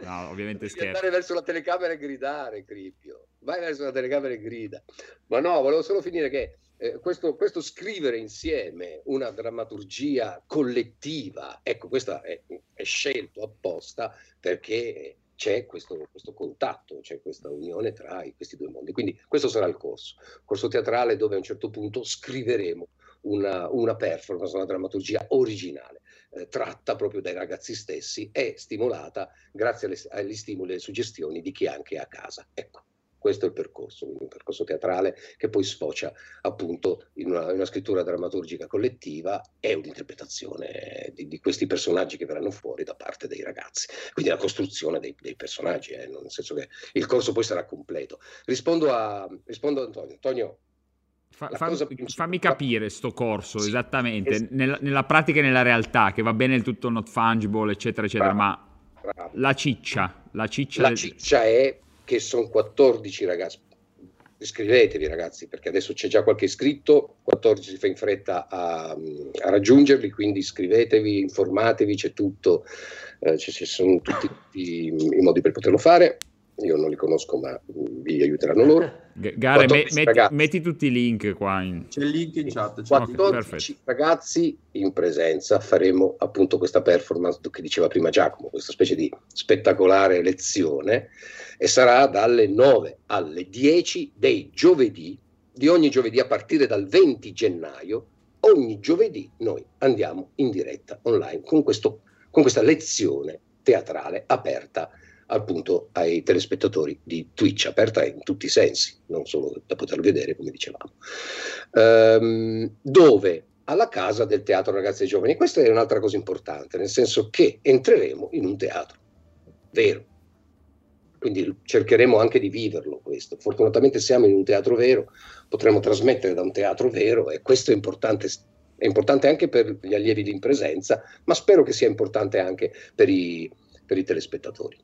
No, ovviamente Devi scherzo. andare verso la telecamera e gridare, Cripio. Vai verso la telecamera e grida. Ma no, volevo solo finire che eh, questo, questo scrivere insieme una drammaturgia collettiva, ecco, questo è, è scelto apposta perché c'è questo, questo contatto, c'è questa unione tra questi due mondi. Quindi questo sarà il corso, corso teatrale dove a un certo punto scriveremo una, una performance, una drammaturgia originale, eh, tratta proprio dai ragazzi stessi e stimolata grazie alle- agli stimoli e alle suggestioni di chi anche è a casa. Ecco, questo è il percorso, quindi un percorso teatrale che poi sfocia appunto in una, in una scrittura drammaturgica collettiva e un'interpretazione di, di questi personaggi che verranno fuori da parte dei ragazzi. Quindi la costruzione dei, dei personaggi, eh, nel senso che il corso poi sarà completo. Rispondo a, rispondo a Antonio. Antonio, Fa- più- fammi capire sto corso Sì, esattamente, es- nella, nella pratica e nella realtà, che va bene il tutto not fungible, eccetera, eccetera, Bravo, ma bravo. la ciccia, la ciccia... La del- ciccia è che sono 14 ragazzi. Iscrivetevi ragazzi, perché adesso c'è già qualche iscritto, 14 si fa in fretta a, a raggiungerli, quindi iscrivetevi, informatevi, c'è tutto, eh, ci, ci sono tutti i, i modi per poterlo fare. Io non li conosco, ma vi aiuteranno loro. Gare, me- 14 metti, metti tutti i link qua. In... C'è il link in chat. c'è il link. 14 ragazzi in presenza faremo appunto questa performance che diceva prima Giacomo, questa specie di spettacolare lezione e sarà dalle 9 alle 10 dei giovedì, di ogni giovedì a partire dal 20 gennaio, ogni giovedì noi andiamo in diretta online con, questo, con questa lezione teatrale aperta appunto ai telespettatori di Twitch, aperta in tutti i sensi, non solo da poter vedere come dicevamo, Ehm, dove alla casa del teatro ragazzi e giovani. Questa è un'altra cosa importante, nel senso che entreremo in un teatro vero. Quindi cercheremo anche di viverlo questo. Fortunatamente siamo in un teatro vero, potremo trasmettere da un teatro vero e questo è importante, è importante anche per gli allievi in presenza, ma spero che sia importante anche per i, per i telespettatori.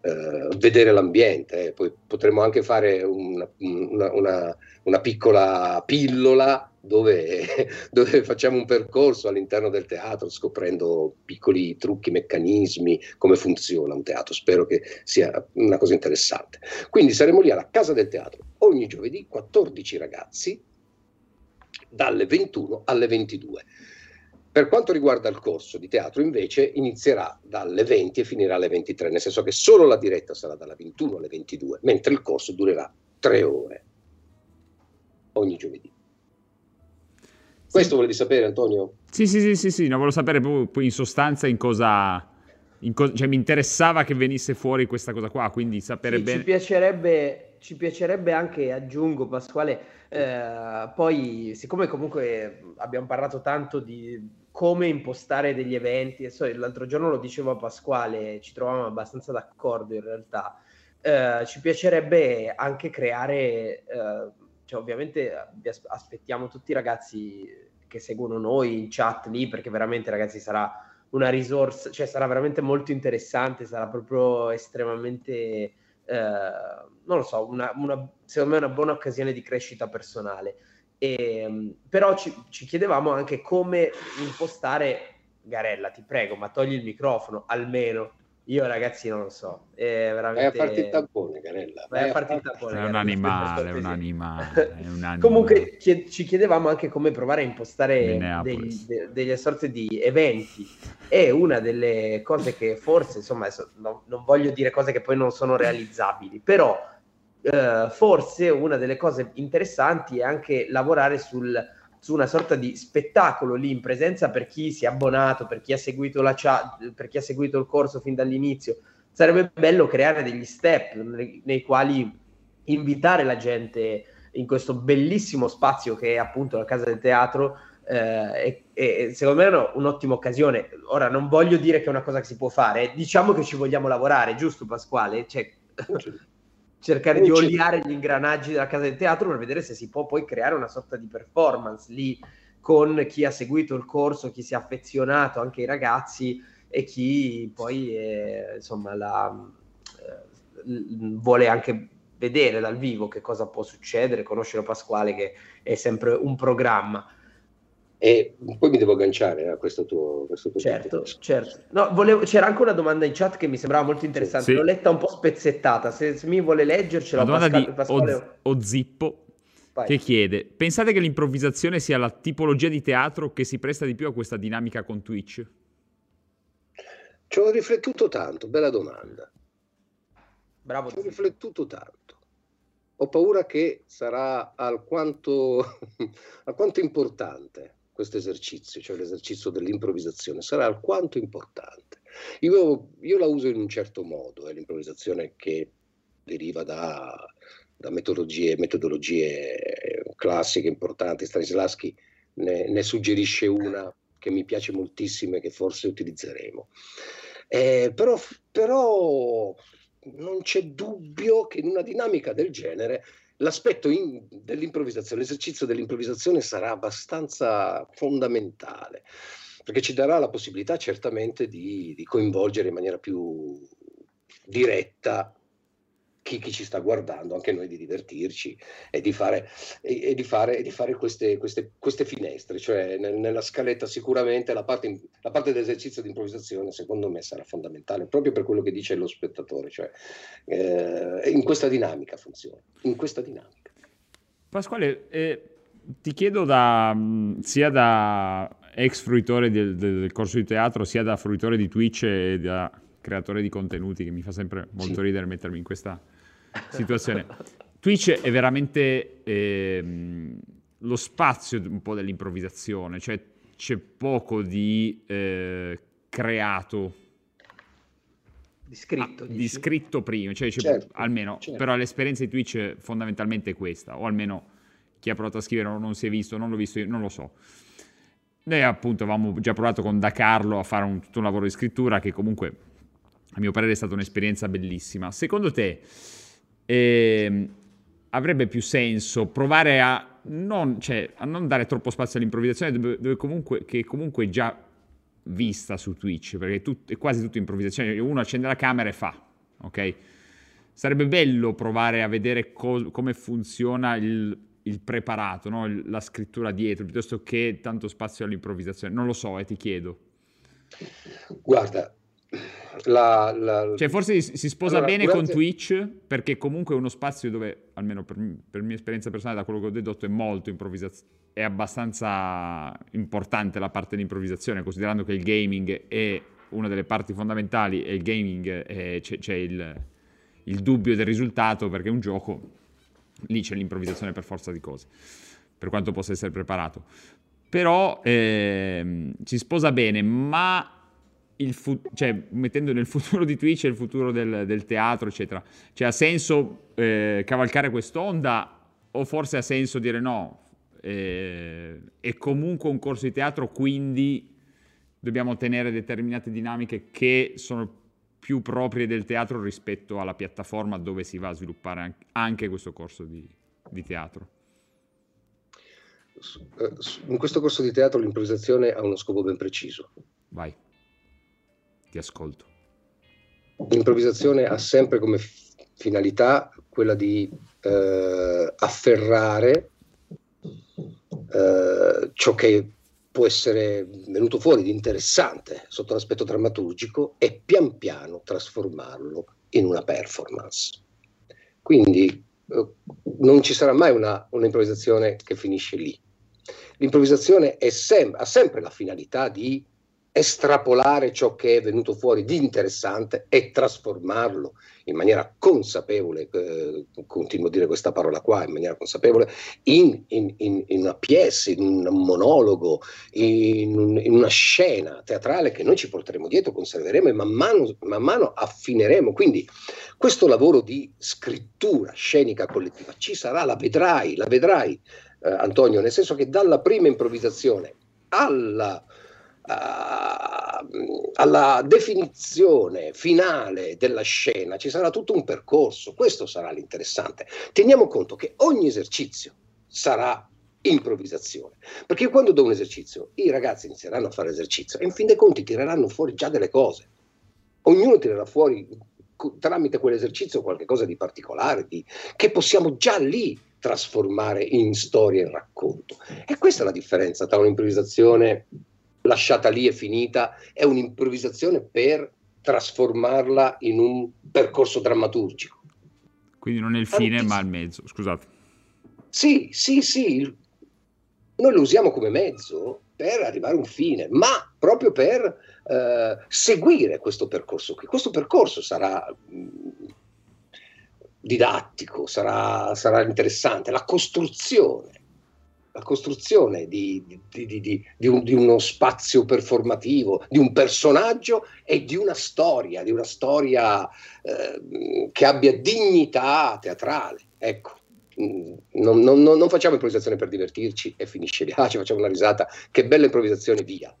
Eh, vedere l'ambiente, eh. poi potremo anche fare una, una- una- una piccola pillola dove, dove facciamo un percorso all'interno del teatro scoprendo piccoli trucchi, meccanismi, come funziona un teatro. Spero che sia una cosa interessante. Quindi saremo lì alla Casa del Teatro ogni giovedì, 14 ragazzi, dalle 21 alle 22. Per quanto riguarda il corso di teatro, invece, inizierà dalle 20 e finirà alle 23, nel senso che solo la diretta sarà dalla 21 alle 22, mentre il corso durerà tre ore ogni giovedì. Questo volevi sapere, Antonio? Sì, sì, sì, sì, sì, no, volevo sapere proprio in sostanza in cosa... in co- cioè mi interessava che venisse fuori questa cosa qua, quindi sapere Sì, bene... ci, piacerebbe, ci piacerebbe anche, aggiungo Pasquale, eh, poi siccome comunque abbiamo parlato tanto di come impostare degli eventi, l'altro giorno lo dicevo a Pasquale, ci trovavamo abbastanza d'accordo in realtà, eh, ci piacerebbe anche creare, eh, cioè ovviamente vi as- aspettiamo tutti i ragazzi che seguono noi in chat lì, perché veramente ragazzi sarà una risorsa, cioè sarà veramente molto interessante, sarà proprio estremamente, eh, non lo so, una, una, secondo me una buona occasione di crescita personale. E, però ci, ci chiedevamo anche come impostare, Garella, ti prego, ma togli il microfono almeno io ragazzi non lo so, è veramente... Vai a farti il tampone, Canella. Vai, Vai a farti il tampone. È un animale, è un animale, è un animale. Comunque ci chiedevamo anche come provare a impostare degli, de- delle sorte di eventi e una delle cose che forse, insomma, adesso, no, non voglio dire cose che poi non sono realizzabili, però eh, forse una delle cose interessanti è anche lavorare sul su una sorta di spettacolo lì in presenza per chi si è abbonato, per chi ha seguito la chat, per chi ha seguito il corso fin dall'inizio. Sarebbe bello creare degli step nei, nei quali invitare la gente in questo bellissimo spazio che è appunto la casa del teatro eh, e, e, secondo me è un'ottima occasione. Ora non voglio dire che è una cosa che si può fare, diciamo che ci vogliamo lavorare, giusto Pasquale? Cioè, cercare di oliare gli ingranaggi della casa del teatro per vedere se si può poi creare una sorta di performance lì con chi ha seguito il corso, chi si è affezionato, anche i ragazzi e chi poi eh, insomma la, eh, vuole anche vedere dal vivo che cosa può succedere, conoscere Pasquale che è sempre un programma. E poi mi devo agganciare a questo tuo, questo tuo certo, certo. No, volevo, c'era anche una domanda in chat che mi sembrava molto interessante. Sì. L'ho letta un po' spezzettata. Se, se mi vuole leggercela, la domanda Pascal, di Pasquale... o, Zippo Vai. che chiede: Pensate che l'improvvisazione sia la tipologia di teatro che si presta di più a questa dinamica con Twitch? Ci ho riflettuto tanto, bella domanda. Bravo. Ci ho riflettuto tanto. Ho paura che sarà alquanto, alquanto importante questo esercizio, cioè l'esercizio dell'improvvisazione, sarà alquanto importante. Io, io la uso in un certo modo, è l'improvvisazione che deriva da, da metodologie, metodologie, classiche importanti. Stanislavski ne, ne, suggerisce una che mi piace moltissimo e che forse utilizzeremo. Eh, però, però non c'è dubbio che in una dinamica del genere l'aspetto dell'improvvisazione, l'esercizio dell'improvvisazione sarà abbastanza fondamentale, perché ci darà la possibilità certamente di, di coinvolgere in maniera più diretta chi, chi, ci sta guardando, anche noi di divertirci e di fare, e, e di fare, e di fare queste, queste, queste, finestre, cioè nel, nella scaletta sicuramente la parte, la parte, dell'esercizio di improvvisazione secondo me sarà fondamentale, proprio per quello che dice lo spettatore, cioè eh, in questa dinamica funziona, in questa dinamica. Pasquale, eh, ti chiedo da, sia da ex fruitore del, del corso di teatro, sia da fruitore di Twitch e da creatore di contenuti, che mi fa sempre molto sì. ridere mettermi in questa situazione. Twitch è veramente ehm, lo spazio un po' dell'improvvisazione, cioè c'è poco di eh, creato. Di scritto, ah, di scritto prima, cioè certo, almeno, certo. però l'esperienza di Twitch è fondamentalmente questa, o almeno chi ha provato a scrivere non si è visto, non l'ho visto io, non lo so. Noi appunto avevamo già provato con Da Carlo a fare un, tutto un lavoro di scrittura che comunque a mio parere è stata un'esperienza bellissima. Secondo te eh, avrebbe più senso provare a non, cioè, a non, dare troppo spazio all'improvvisazione dove, dove comunque, che comunque è già vista su Twitch, perché tut, è quasi tutta improvvisazione, uno accende la camera e fa, ok? Sarebbe bello provare a vedere co- come funziona il, il preparato, no? la scrittura dietro, piuttosto che tanto spazio all'improvvisazione. Non lo so, e eh, ti chiedo. Guarda, la, la... Cioè, forse si sposa allora, bene durante... con Twitch perché comunque è uno spazio dove, almeno per, per mia esperienza personale, da quello che ho dedotto, è molto improvvisazione. È abbastanza importante la parte dell'improvvisazione, considerando che il gaming è una delle parti fondamentali e il gaming è, c'è, c'è il, il dubbio del risultato perché è un gioco, lì c'è l'improvvisazione per forza di cose, per quanto possa essere preparato. Però eh, si sposa bene, ma fu- cioè, mettendo nel futuro di Twitch e il futuro del, del teatro, eccetera. Cioè, ha senso eh, cavalcare quest'onda o forse ha senso dire no? Eh, è comunque un corso di teatro, quindi dobbiamo tenere determinate dinamiche che sono più proprie del teatro rispetto alla piattaforma dove si va a sviluppare anche questo corso di, di teatro. Eh, in questo corso di teatro l'improvvisazione ha uno scopo ben preciso. Vai Ti ascolto. L'improvvisazione ha sempre come finalità quella di eh, afferrare eh, ciò che può essere venuto fuori di interessante sotto l'aspetto drammaturgico e pian piano trasformarlo in una performance. Quindi eh, non ci sarà mai una, un'improvvisazione che finisce lì. L'improvvisazione sem- ha sempre la finalità di estrapolare ciò che è venuto fuori di interessante e trasformarlo in maniera consapevole, eh, continuo a dire questa parola qua, in maniera consapevole, in, in, in, in una pièce, in un monologo, in, un- in una scena teatrale che noi ci porteremo dietro, conserveremo e man mano, man mano affineremo. Quindi questo lavoro di scrittura scenica collettiva ci sarà, la vedrai, la vedrai eh, Antonio, nel senso che dalla prima improvvisazione alla a- alla definizione finale della scena ci sarà tutto un percorso, questo sarà l'interessante. Teniamo conto che ogni esercizio sarà improvvisazione, perché quando do un esercizio, i ragazzi inizieranno a fare esercizio e in fin dei conti tireranno fuori già delle cose. Ognuno tirerà fuori tramite quell'esercizio qualcosa di particolare, di- che possiamo già lì trasformare in storia e racconto. E questa è la differenza tra un'improvvisazione lasciata lì e finita e un'improvvisazione per trasformarla in un percorso drammaturgico. Quindi non è il fine, Tantissimo. ma il mezzo. Scusate. Sì, sì, sì, noi lo usiamo come mezzo per arrivare a un fine, ma proprio per eh, seguire questo percorso qui. Questo percorso sarà mh, didattico, sarà, sarà interessante, la costruzione, la costruzione di, di- di- di- un- di uno spazio performativo, di un personaggio e di una storia, di una storia eh, che abbia dignità teatrale. Ecco. Mm, non- non- non facciamo improvvisazione per divertirci e finisce lì. Ah, ci facciamo una risata, che bella improvvisazione, via.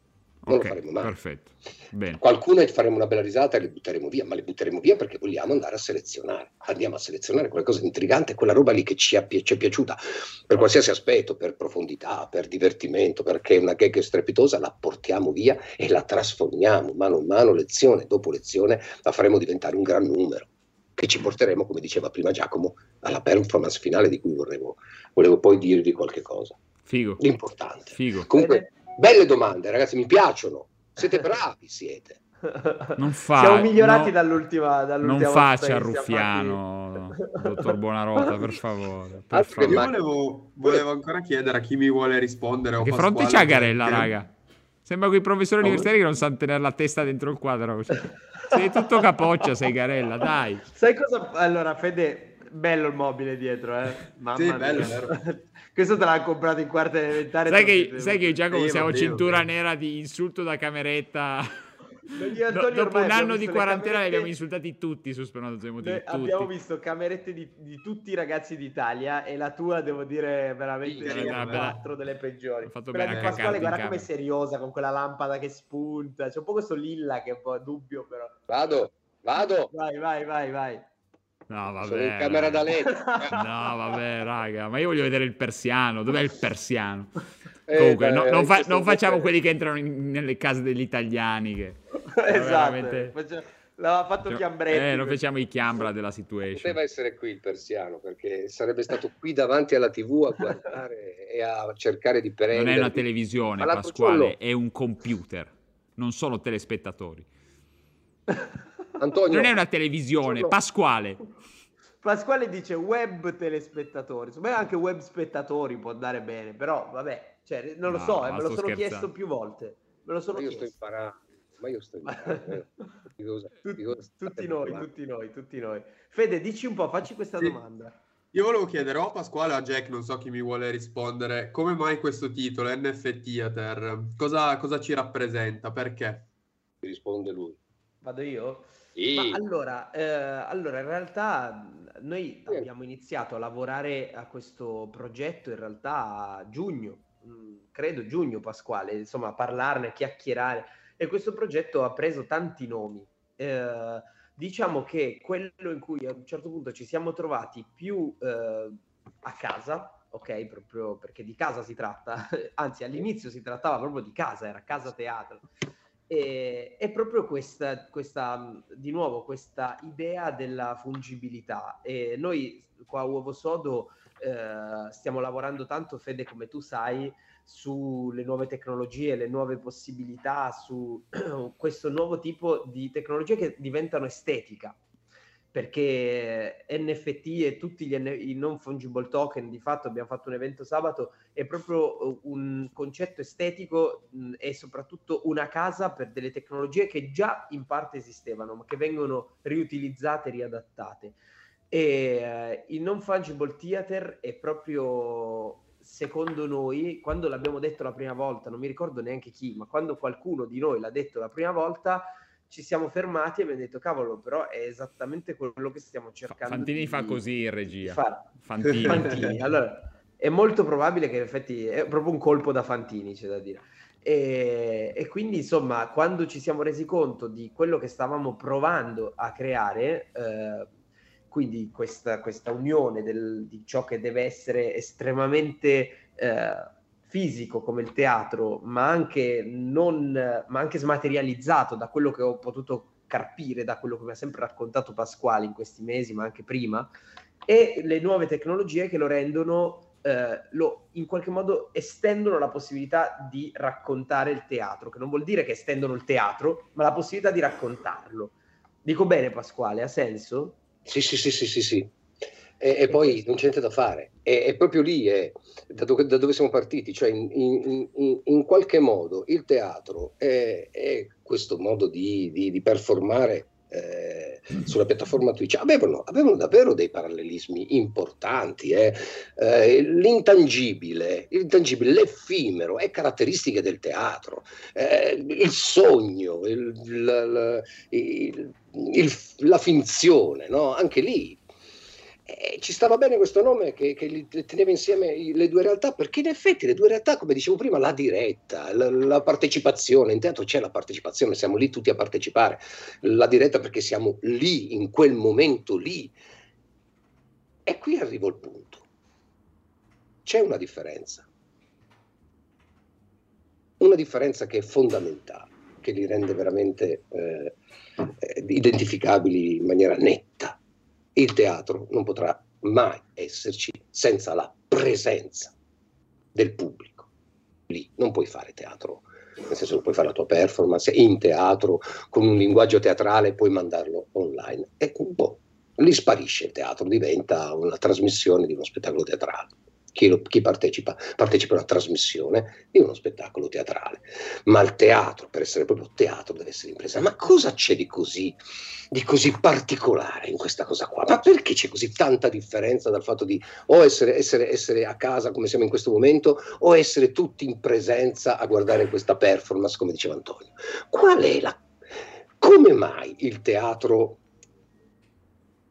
Non Ok, lo faremo mai. perfetto. Bene. Qualcuno faremo una bella risata e le butteremo via, ma le butteremo via perché vogliamo andare a selezionare. Andiamo a selezionare qualcosa di intrigante, quella roba lì che ci, pi- ci è piaciuta per qualsiasi aspetto, per profondità, per divertimento, perché è una gag strepitosa, la portiamo via e la trasformiamo mano a mano, lezione dopo lezione, la faremo diventare un gran numero che ci porteremo, come diceva prima Giacomo, alla performance finale di cui vorrevo, volevo poi dirvi qualche cosa. Figo. L'importante. Figo. Comunque, belle domande, ragazzi, mi piacciono. Siete bravi, siete. Non fa, Siamo migliorati no- dall'ultima, dall'ultima Non faccia il ruffiano, dottor Buonarota, per favore. Per favore. Io volevo, volevo ancora chiedere a chi mi vuole rispondere. Che fronte c'ha Garella, perché- raga? Sembra quei professori universitari che non sanno tenere la testa dentro il quadro. Sei tutto capoccia, sei Garella, dai. Sai cosa? Allora, Fede, bello il mobile dietro, eh. Mamma Sì, mia. bello, vero. Questo te l'ha comprato in quarta elementare. Sai te che, mettevo. sai che Giacomo siamo cintura vabbè. nera di insulto da cameretta. Do- dopo un anno di quarantena li abbiamo insultati tutti su Spermatozoi Emotivi. Noi Tutti. abbiamo visto camerette di, di tutti i ragazzi d'Italia e la tua, devo dire, veramente Sì, bella. quattro delle peggiori. Ho fatto Quella bene di a Pasquale, guarda come è seriosa con quella lampada che spunta. C'è un po' questo lilla che è un po' dubbio, però. Vado, vado. Vai, vai, vai, vai. No, vabbè. Sono in camera da letto. No, vabbè, raga, ma io voglio vedere il persiano. Dov'è il persiano? Eh, Comunque, beh, no- non, fa- non facciamo quelli che entrano in- nelle case degli italiani. Che esatto. veramente- L'aveva fatto Chiambretti. Eh, non questo. facciamo i chiambra della situation. Poteva essere qui il persiano perché sarebbe stato qui davanti alla TV a guardare e a cercare di prendere. Non è una televisione, Pasquale, è un computer. Non sono telespettatori. Antonio, Non è una televisione, giorno- Pasquale. Pasquale dice web telespettatori, secondo me anche web spettatori può andare bene, però vabbè, cioè, non lo No, so, eh, me lo sto sono scherzando. chiesto più volte. Me lo sono ma io sto chiesto. imparando. Ma io sto imparando. eh. Di cosa- Tut- di cosa state tutti noi, parlando? tutti noi, tutti noi. Fede, dici un po', facci questa Sì. domanda. Io volevo chiedere o a Pasquale o a Jack, non so chi mi vuole rispondere, come mai questo titolo, NF Theater, cosa, cosa ci rappresenta, perché? Mi risponde lui. Vado io? Sì. Ma allora, eh, allora, in realtà mh, noi Sì. abbiamo iniziato a lavorare a questo progetto in realtà a giugno, mh, credo giugno Pasquale, insomma, parlarne, chiacchierare e questo progetto ha preso tanti nomi. Eh, diciamo che quello in cui a un certo punto ci siamo trovati più eh, a casa, ok, proprio perché di casa si tratta, anzi all'inizio si trattava proprio di casa, era casa teatro. E, è proprio questa, questa, di nuovo, questa idea della fungibilità. E noi qua a Uovo Sodo eh, stiamo lavorando tanto, Fede, come tu sai, sulle nuove tecnologie, le nuove possibilità, su questo nuovo tipo di tecnologie che diventano estetica perché NFT e tutti N- i non fungible token, di fatto abbiamo fatto un evento sabato, è proprio uh, un concetto estetico mh, e soprattutto una casa per delle tecnologie che già in parte esistevano, ma che vengono riutilizzate, riadattate. E uh, il non fungible theater è proprio secondo noi, quando l'abbiamo detto la prima volta, non mi ricordo neanche chi, ma quando qualcuno di noi l'ha detto la prima volta, ci siamo fermati e abbiamo detto cavolo però è esattamente quello che stiamo cercando Fantini di, fa così in regia. Fantini. Fantini. allora è molto probabile che in effetti è proprio un colpo da Fantini c'è da dire e, e, quindi insomma quando ci siamo resi conto di quello che stavamo provando a creare eh, quindi questa, questa unione del, di ciò che deve essere estremamente eh, fisico come il teatro, ma anche, non, ma anche smaterializzato da quello che ho potuto carpire, da quello che mi ha sempre raccontato Pasquale in questi mesi, ma anche prima, e le nuove tecnologie che lo rendono, eh, lo, in qualche modo estendono la possibilità di raccontare il teatro, che non vuol dire che estendono il teatro, ma la possibilità di raccontarlo. Dico bene Pasquale, ha senso? Sì, sì, sì, sì, sì, sì. E, e, poi non c'è niente da fare. È, è proprio lì è, da, dove, da, dove, siamo partiti, cioè in, in, in, in qualche modo il teatro è, è questo modo di, di, di performare eh, sulla piattaforma Twitch avevano, avevano, davvero dei parallelismi importanti. Eh. Eh, l'intangibile, l'intangibile, l'effimero è caratteristiche del teatro, eh, il sogno, il, il, il, la finzione, no? anche lì eh, ci stava bene questo nome che, che teneva insieme le due realtà, perché in effetti le due realtà, come dicevo prima, la diretta, la, la, partecipazione, in teatro c'è la partecipazione, siamo lì tutti a partecipare, la diretta perché siamo lì, in quel momento lì. E qui arrivo al punto. C'è una differenza, una differenza che è fondamentale, che li rende veramente eh, eh, identificabili in maniera netta il teatro non potrà mai esserci senza la presenza del pubblico. Lì non puoi fare teatro, nel senso non puoi fare la tua performance in teatro con un linguaggio teatrale e poi mandarlo online. E boh, lì sparisce il teatro, diventa una trasmissione di uno spettacolo teatrale chi, lo, chi partecipa, partecipa a una trasmissione di uno spettacolo teatrale. Ma il teatro, per essere proprio teatro, deve essere impresa. Ma cosa c'è di così, di così particolare in questa cosa qua? Ma perché c'è così tanta differenza dal fatto di o essere, essere, essere a casa come siamo in questo momento o essere tutti in presenza a guardare questa performance, come diceva Antonio? Qual è la... Come mai il teatro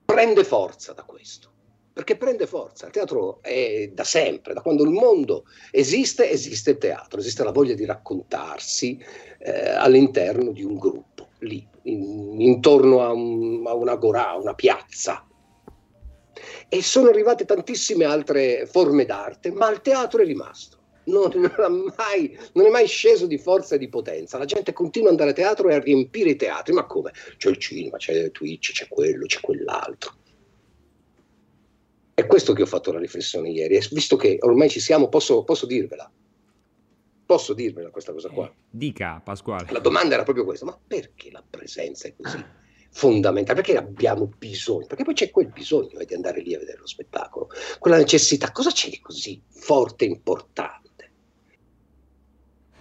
prende forza da questo? Perché prende forza. Il teatro è da sempre, da quando il mondo esiste, esiste il teatro, esiste la voglia di raccontarsi eh, all'interno di un gruppo, lì, in, intorno a, un, a una gorà, una piazza. E sono arrivate tantissime altre forme d'arte, ma il teatro è rimasto. Non, non, mai, non, è mai sceso di forza e di potenza. La gente continua ad andare a teatro e a riempire i teatri. Ma come? C'è il cinema, c'è Twitch, c'è quello, c'è quell'altro. È questo che ho fatto la riflessione ieri, visto che ormai ci siamo, posso, posso dirvela. Posso dirvela questa cosa qua? Eh, dica, Pasquale. La domanda era proprio questa, ma perché la presenza è così fondamentale? Perché abbiamo bisogno? Perché poi c'è quel bisogno eh, di andare lì a vedere lo spettacolo, quella necessità. Cosa c'è di così forte e importante?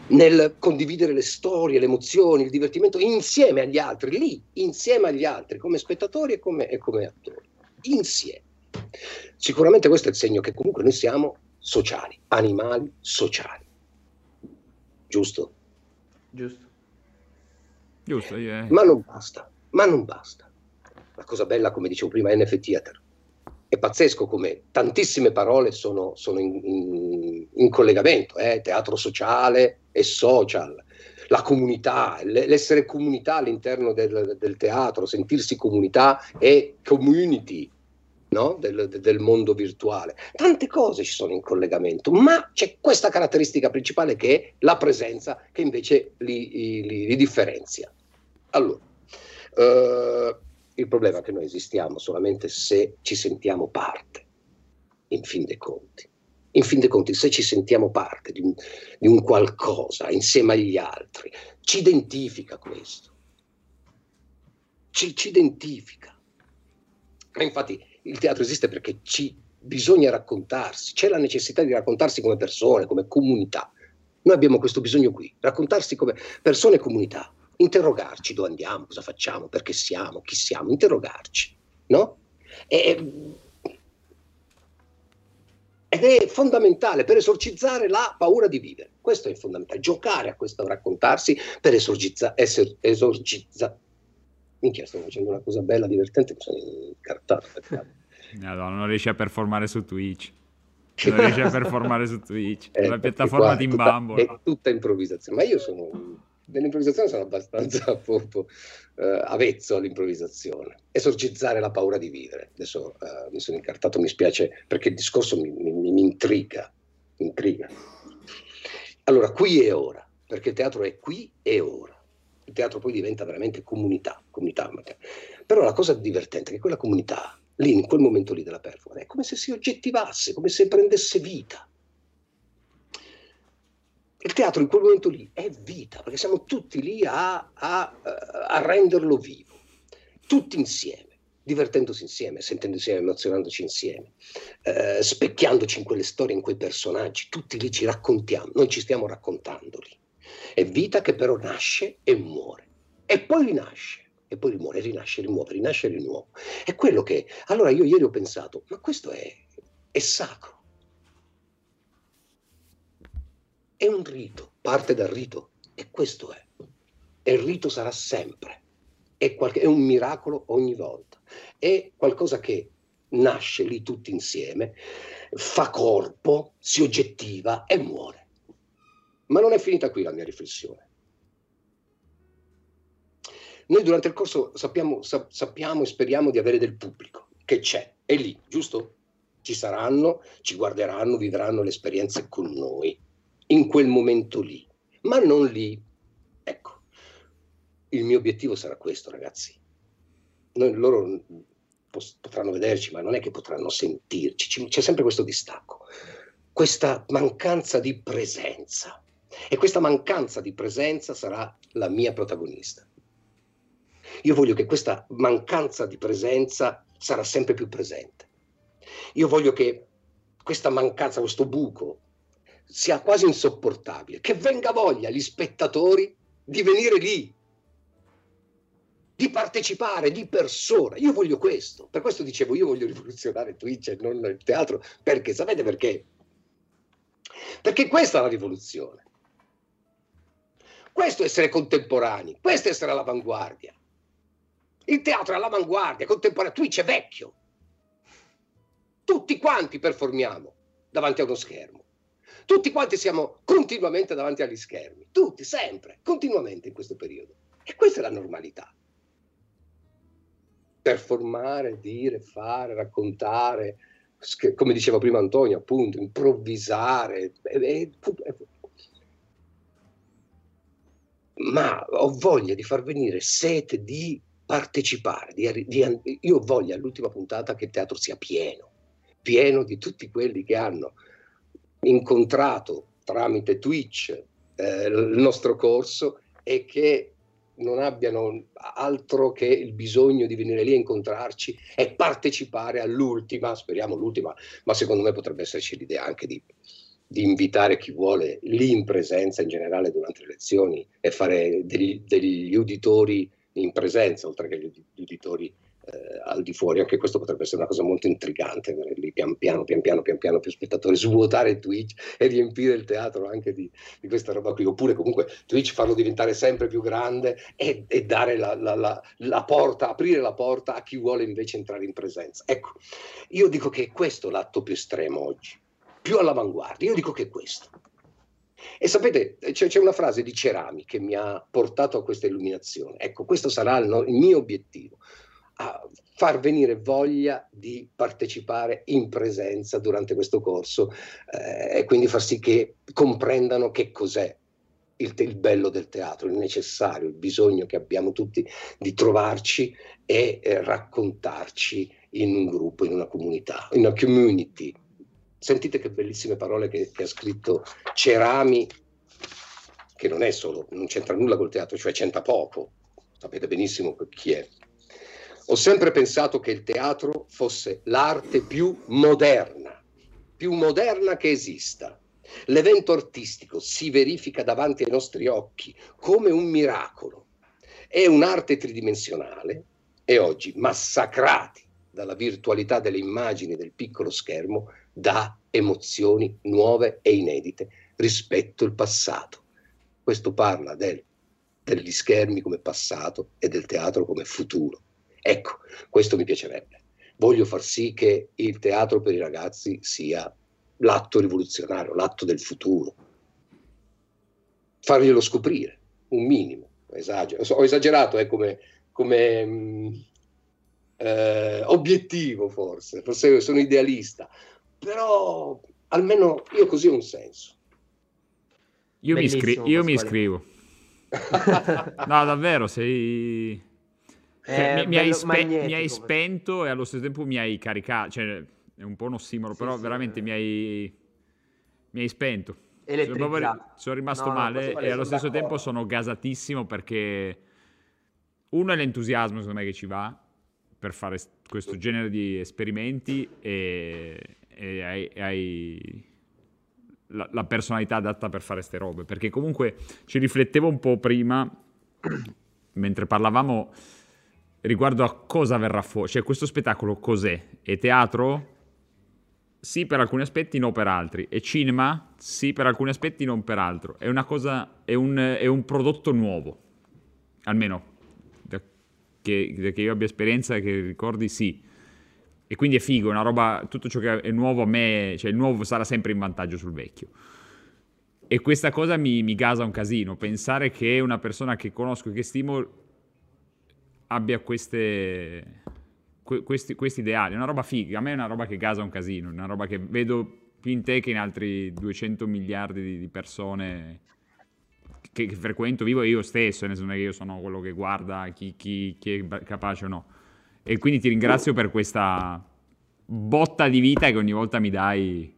nel condividere le storie, le emozioni, il divertimento insieme agli altri, lì, insieme agli altri, come spettatori e come, e come attori, insieme. Sicuramente questo è il segno che comunque noi siamo sociali, animali sociali. Giusto? Giusto. Giusto, yeah. Ma non basta, ma non basta. La cosa bella, come dicevo prima, è NFT Theater. È pazzesco come tantissime parole sono, sono in, in, in, collegamento, eh? teatro sociale e social, la comunità, l'essere comunità all'interno del, del teatro, sentirsi comunità e community, no? del, del, mondo virtuale. Tante cose ci sono in collegamento, ma c'è questa caratteristica principale che è la presenza che invece li, li, li differenzia. Allora, eh, il problema è che noi esistiamo solamente se ci sentiamo parte, in fin dei conti. In fin dei conti, se ci sentiamo parte di un, di un qualcosa insieme agli altri, ci identifica questo. Ci, ci identifica. Infatti il teatro esiste perché ci bisogna raccontarsi, c'è la necessità di raccontarsi come persone, come comunità. Noi abbiamo questo bisogno qui, raccontarsi come persone e comunità, interrogarci dove andiamo, cosa facciamo, perché siamo, chi siamo, interrogarci, no? E, ed è fondamentale per esorcizzare la paura di vivere. Questo è fondamentale, giocare a questo raccontarsi per esorcizzare, esorcizzare minchia, sto facendo una cosa bella, divertente, mi sono incartato. No, non riesci a performare su Twitch. Non riesci a performare su Twitch. Eh, la piattaforma di Imbambo. È tutta improvvisazione, ma io sono... Nell'improvvisazione sono abbastanza proprio, eh, avezzo all'improvvisazione. Esorcizzare la paura di vivere. Adesso eh, mi sono incartato, mi spiace perché il discorso mi, mi, mi intriga. intriga. Allora, qui e ora, perché il teatro è qui e ora il teatro poi diventa veramente comunità, comunità. Però la cosa divertente è che quella comunità, lì in quel momento lì della performance, è come se si oggettivasse, come se prendesse vita. Il teatro in quel momento lì è vita, perché siamo tutti lì a, a, a renderlo vivo, tutti insieme divertendosi insieme, sentendo insieme, emozionandoci insieme, eh, specchiandoci in quelle storie, in quei personaggi, tutti lì ci raccontiamo, noi ci stiamo raccontandoli. È vita che però nasce e muore. E poi rinasce. E poi rimuore, rinasce, rimuove, rinasce di nuovo. È quello che... Allora io ieri ho pensato, ma questo è, è sacro. È un rito, parte dal rito. E questo è. E il rito sarà sempre. È, qualche, è un miracolo ogni volta. È qualcosa che nasce lì tutti insieme, fa corpo, si oggettiva e muore. Ma non è finita qui la mia riflessione. Noi durante il corso sappiamo, sa, sappiamo e speriamo di avere del pubblico, che c'è, è lì, giusto? Ci saranno, ci guarderanno, vivranno le esperienze con noi, in quel momento lì, ma non lì. Ecco, il mio obiettivo sarà questo, ragazzi. Noi, loro potranno vederci, ma non è che potranno sentirci, c'è sempre questo distacco, questa mancanza di presenza. E questa mancanza di presenza sarà la mia protagonista. Io voglio che questa mancanza di presenza sarà sempre più presente. Io voglio che questa mancanza, questo buco, sia quasi insopportabile, che venga voglia agli spettatori di venire lì, di partecipare di persona. Io voglio questo, per questo dicevo io voglio rivoluzionare Twitch e non il teatro, perché sapete perché? Perché questa è la rivoluzione. Questo è essere contemporanei, questo è essere all'avanguardia. Il teatro è all'avanguardia, contemporaneo, Twitch è vecchio. Tutti quanti performiamo davanti a uno schermo. Tutti quanti siamo continuamente davanti agli schermi, tutti, sempre, continuamente in questo periodo. E questa è la normalità. Performare, dire, fare, raccontare, come diceva prima Antonio, appunto, improvvisare. È, è, è, ma ho voglia di far venire sete di partecipare. Di, di, io ho voglia all'ultima puntata che il teatro sia pieno, pieno di tutti quelli che hanno incontrato tramite Twitch eh, il nostro corso e che non abbiano altro che il bisogno di venire lì a incontrarci e partecipare all'ultima, speriamo l'ultima, ma secondo me potrebbe esserci l'idea anche di di invitare chi vuole lì in presenza in generale durante le lezioni e fare degli, degli uditori in presenza, oltre che gli uditori eh, al di fuori. Anche questo potrebbe essere una cosa molto intrigante, avere lì pian piano, pian piano, pian piano più spettatori, svuotare Twitch e riempire il teatro anche di, di questa roba qui. Oppure comunque Twitch farlo diventare sempre più grande e, e dare la, la, la, la, porta, aprire la porta a chi vuole invece entrare in presenza. Ecco, io dico che questo è l'atto più estremo oggi più all'avanguardia. Io dico che è questo. E sapete, c'è, c'è, una frase di Cerami che mi ha portato a questa illuminazione. Ecco, questo sarà il, no, il mio obiettivo. far venire voglia di partecipare in presenza durante questo corso eh, e quindi far sì che comprendano che cos'è il, il, bello del teatro, il necessario, il bisogno che abbiamo tutti di trovarci e eh, raccontarci in un gruppo, in una comunità, in una community. Sentite che bellissime parole che, che ha scritto Cerami, che non è solo, non c'entra nulla col teatro, cioè c'entra poco, sapete benissimo chi è. Ho sempre pensato che il teatro fosse l'arte più moderna, più moderna che esista. L'evento artistico si verifica davanti ai nostri occhi come un miracolo. È un'arte tridimensionale e oggi, massacrati dalla virtualità delle immagini del piccolo schermo, dà emozioni nuove e inedite rispetto al passato. Questo parla del, degli schermi come passato e del teatro come futuro. Ecco, questo mi piacerebbe. Voglio far sì che il teatro per i ragazzi sia l'atto rivoluzionario, l'atto del futuro. Farglielo scoprire, un minimo. Esagero. Ho esagerato eh, come, come mh, mm, eh, obiettivo, forse, forse sono idealista, però almeno io così ho un senso. Io, mi, iscri- io mi iscrivo. no, davvero, sei cioè, mi, mi, hai spe- mi, hai spento e allo stesso tempo mi hai caricato. Cioè, è un po' un ossimoro, sì, però sì, veramente eh. mi hai, mi hai spento. Sono, proprio, sono rimasto no, male no, e allo stesso d'accordo. tempo sono gasatissimo perché uno è l'entusiasmo secondo me che ci va per fare questo genere di esperimenti e, e hai, hai la, la, personalità adatta per fare queste robe perché comunque ci riflettevo un po' prima mentre parlavamo riguardo a cosa verrà fuori, cioè questo spettacolo cos'è? È teatro? Sì per alcuni aspetti, no per altri. È cinema? Sì per alcuni aspetti, non per altro. È una cosa, è un, è un prodotto nuovo, almeno da che, da che io abbia esperienza e che ricordi sì. E quindi è figo, una roba, tutto ciò che è nuovo a me, cioè il nuovo sarà sempre in vantaggio sul vecchio. E questa cosa mi, mi gasa un casino, pensare che una persona che conosco e che stimo abbia queste, questi, questi, ideali. È una roba figa. A me è una roba che gasa un casino, una roba che vedo più in te che in altri 200 miliardi di, di persone che, che, frequento, vivo io stesso, non è che io sono quello che guarda chi, chi, chi è capace o no. E quindi ti ringrazio per questa botta di vita che ogni volta mi dai,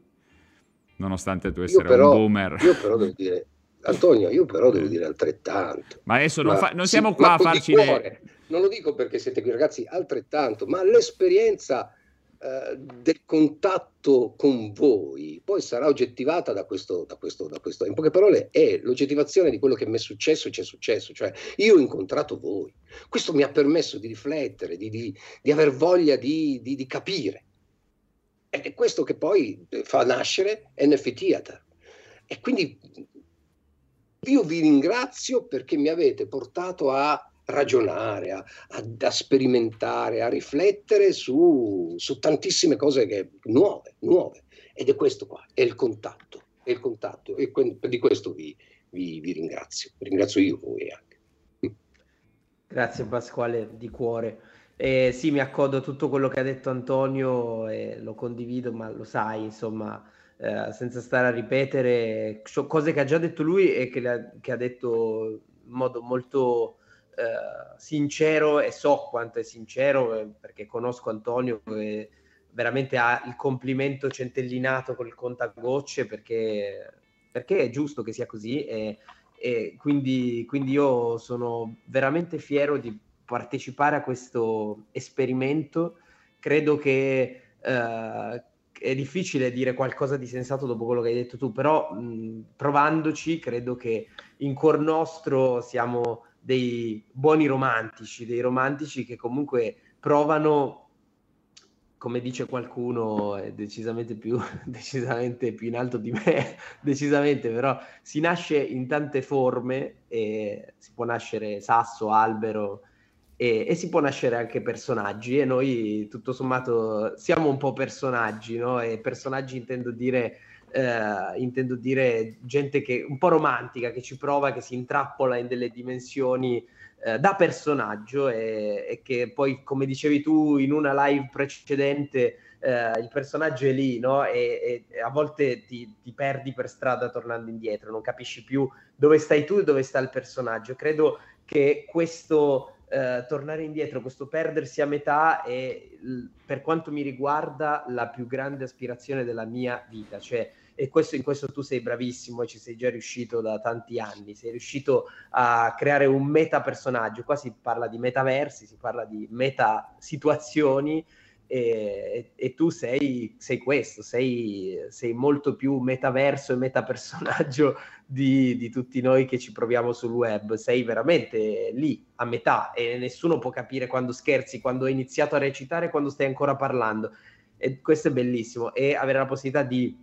nonostante tu essere però, un boomer. Io però devo dire, Antonio, io però devo dire altrettanto. Ma adesso non, fa, non siamo sì, qua a farci le non lo dico perché siete qui ragazzi, altrettanto, ma l'esperienza eh, del contatto con voi poi sarà oggettivata da questo, da, questo, da questo, in poche parole è l'oggettivazione di quello che mi è successo e ci è successo, cioè io ho incontrato voi, questo mi ha permesso di riflettere, di, di, di aver voglia di, di capire. È questo che poi fa nascere NF Theater. E quindi io vi ringrazio perché mi avete portato a ragionare, a, a, a sperimentare, a riflettere su, su tantissime cose che, nuove, nuove. Ed è questo qua, è il contatto, è il contatto. E di questo vi, vi, vi ringrazio. Ringrazio io voi anche. Grazie Pasquale, di cuore. Eh, sì, mi accodo a tutto quello che ha detto Antonio e lo condivido, ma lo sai, insomma, eh, senza stare a ripetere cose che ha già detto lui e che, ha, che ha detto in modo molto eh, sincero e so quanto è sincero eh, perché conosco Antonio e veramente ha il complimento centellinato col contagocce perché, perché è giusto che sia così e, e quindi, quindi io sono veramente fiero di partecipare a questo esperimento. Credo che eh, è difficile dire qualcosa di sensato dopo quello che hai detto tu, però mh, provandoci credo che in cuor nostro siamo dei buoni romantici, dei romantici che comunque provano, come dice qualcuno, decisamente più, decisamente più in alto di me, decisamente, però si nasce in tante forme si può nascere sasso, albero e, e si può nascere anche personaggi e noi tutto sommato siamo un po' personaggi, no? E personaggi intendo dire eh, intendo dire gente che un po' romantica, che ci prova, che si intrappola in delle dimensioni eh, da personaggio e, e, che poi, come dicevi tu in una live precedente, eh, il personaggio è lì, no? E, e a volte ti, ti, perdi per strada tornando indietro, non capisci più dove stai tu e dove sta il personaggio. Credo che questo eh, tornare indietro, questo perdersi a metà è, per quanto mi riguarda, la più grande aspirazione della mia vita. Cioè, e questo, in questo tu sei bravissimo e ci sei già riuscito da tanti anni, sei riuscito a creare un meta personaggio, qua si parla di metaversi, si parla di meta situazioni e, e, tu sei, sei questo, sei, sei, molto più metaverso e metapersonaggio di, di tutti noi che ci proviamo sul web, sei veramente lì a metà e nessuno può capire quando scherzi, quando hai iniziato a recitare, quando stai ancora parlando. E questo è bellissimo. E avere la possibilità di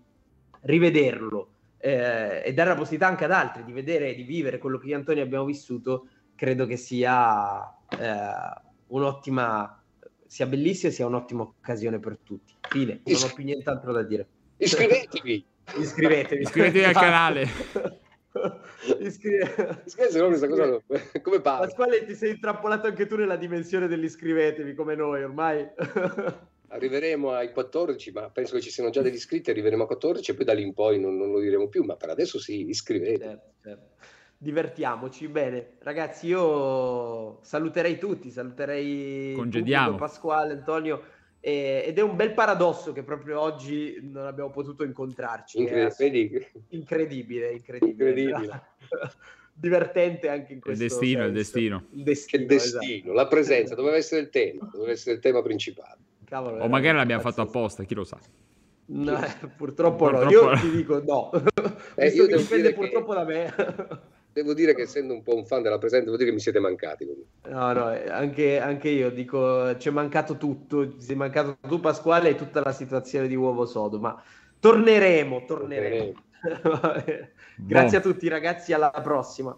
rivederlo eh, e dare la possibilità anche ad altri di vedere e di vivere quello che io e Antonio abbiamo vissuto, credo che sia eh, un'ottima, sia bellissima e sia un'ottima occasione per tutti. Fine, non ho più nient'altro da dire. Iscrivetevi! Iscrivetevi. Iscrivetevi al canale. Iscrivetevi, questa cosa come parla? Pasquale, ti sei intrappolato anche tu nella dimensione dell'iscrivetevi come noi ormai arriveremo ai 14, ma penso che ci siano già degli iscritti, arriveremo a 14 e poi da lì in poi non, non lo diremo più, ma per adesso sì, iscrivete. Certo, certo. Divertiamoci, bene. Ragazzi, io saluterei tutti, saluterei Congediamo. Pasquale, Antonio, eh, ed è un bel paradosso che proprio oggi non abbiamo potuto incontrarci. Incredibile. Incredibile, incredibile. incredibile. divertente anche in questo il destino, senso. il destino. Il destino, il destino esatto. la presenza, doveva essere il tema, doveva essere il tema principale. Cavolo, o magari l'abbiamo fatto apposta, chi lo sa. No, purtroppo, purtroppo, no, io ti dico no. eh, io dipende purtroppo che... da me. devo dire che essendo un po' un fan della presenza, devo dire che mi siete mancati. No, no, eh, anche, anche io dico, ci è mancato tutto, ci è mancato tu Pasquale e tutta la situazione di Uovo Sodo, ma torneremo, torneremo. torneremo. Grazie a tutti ragazzi, alla prossima.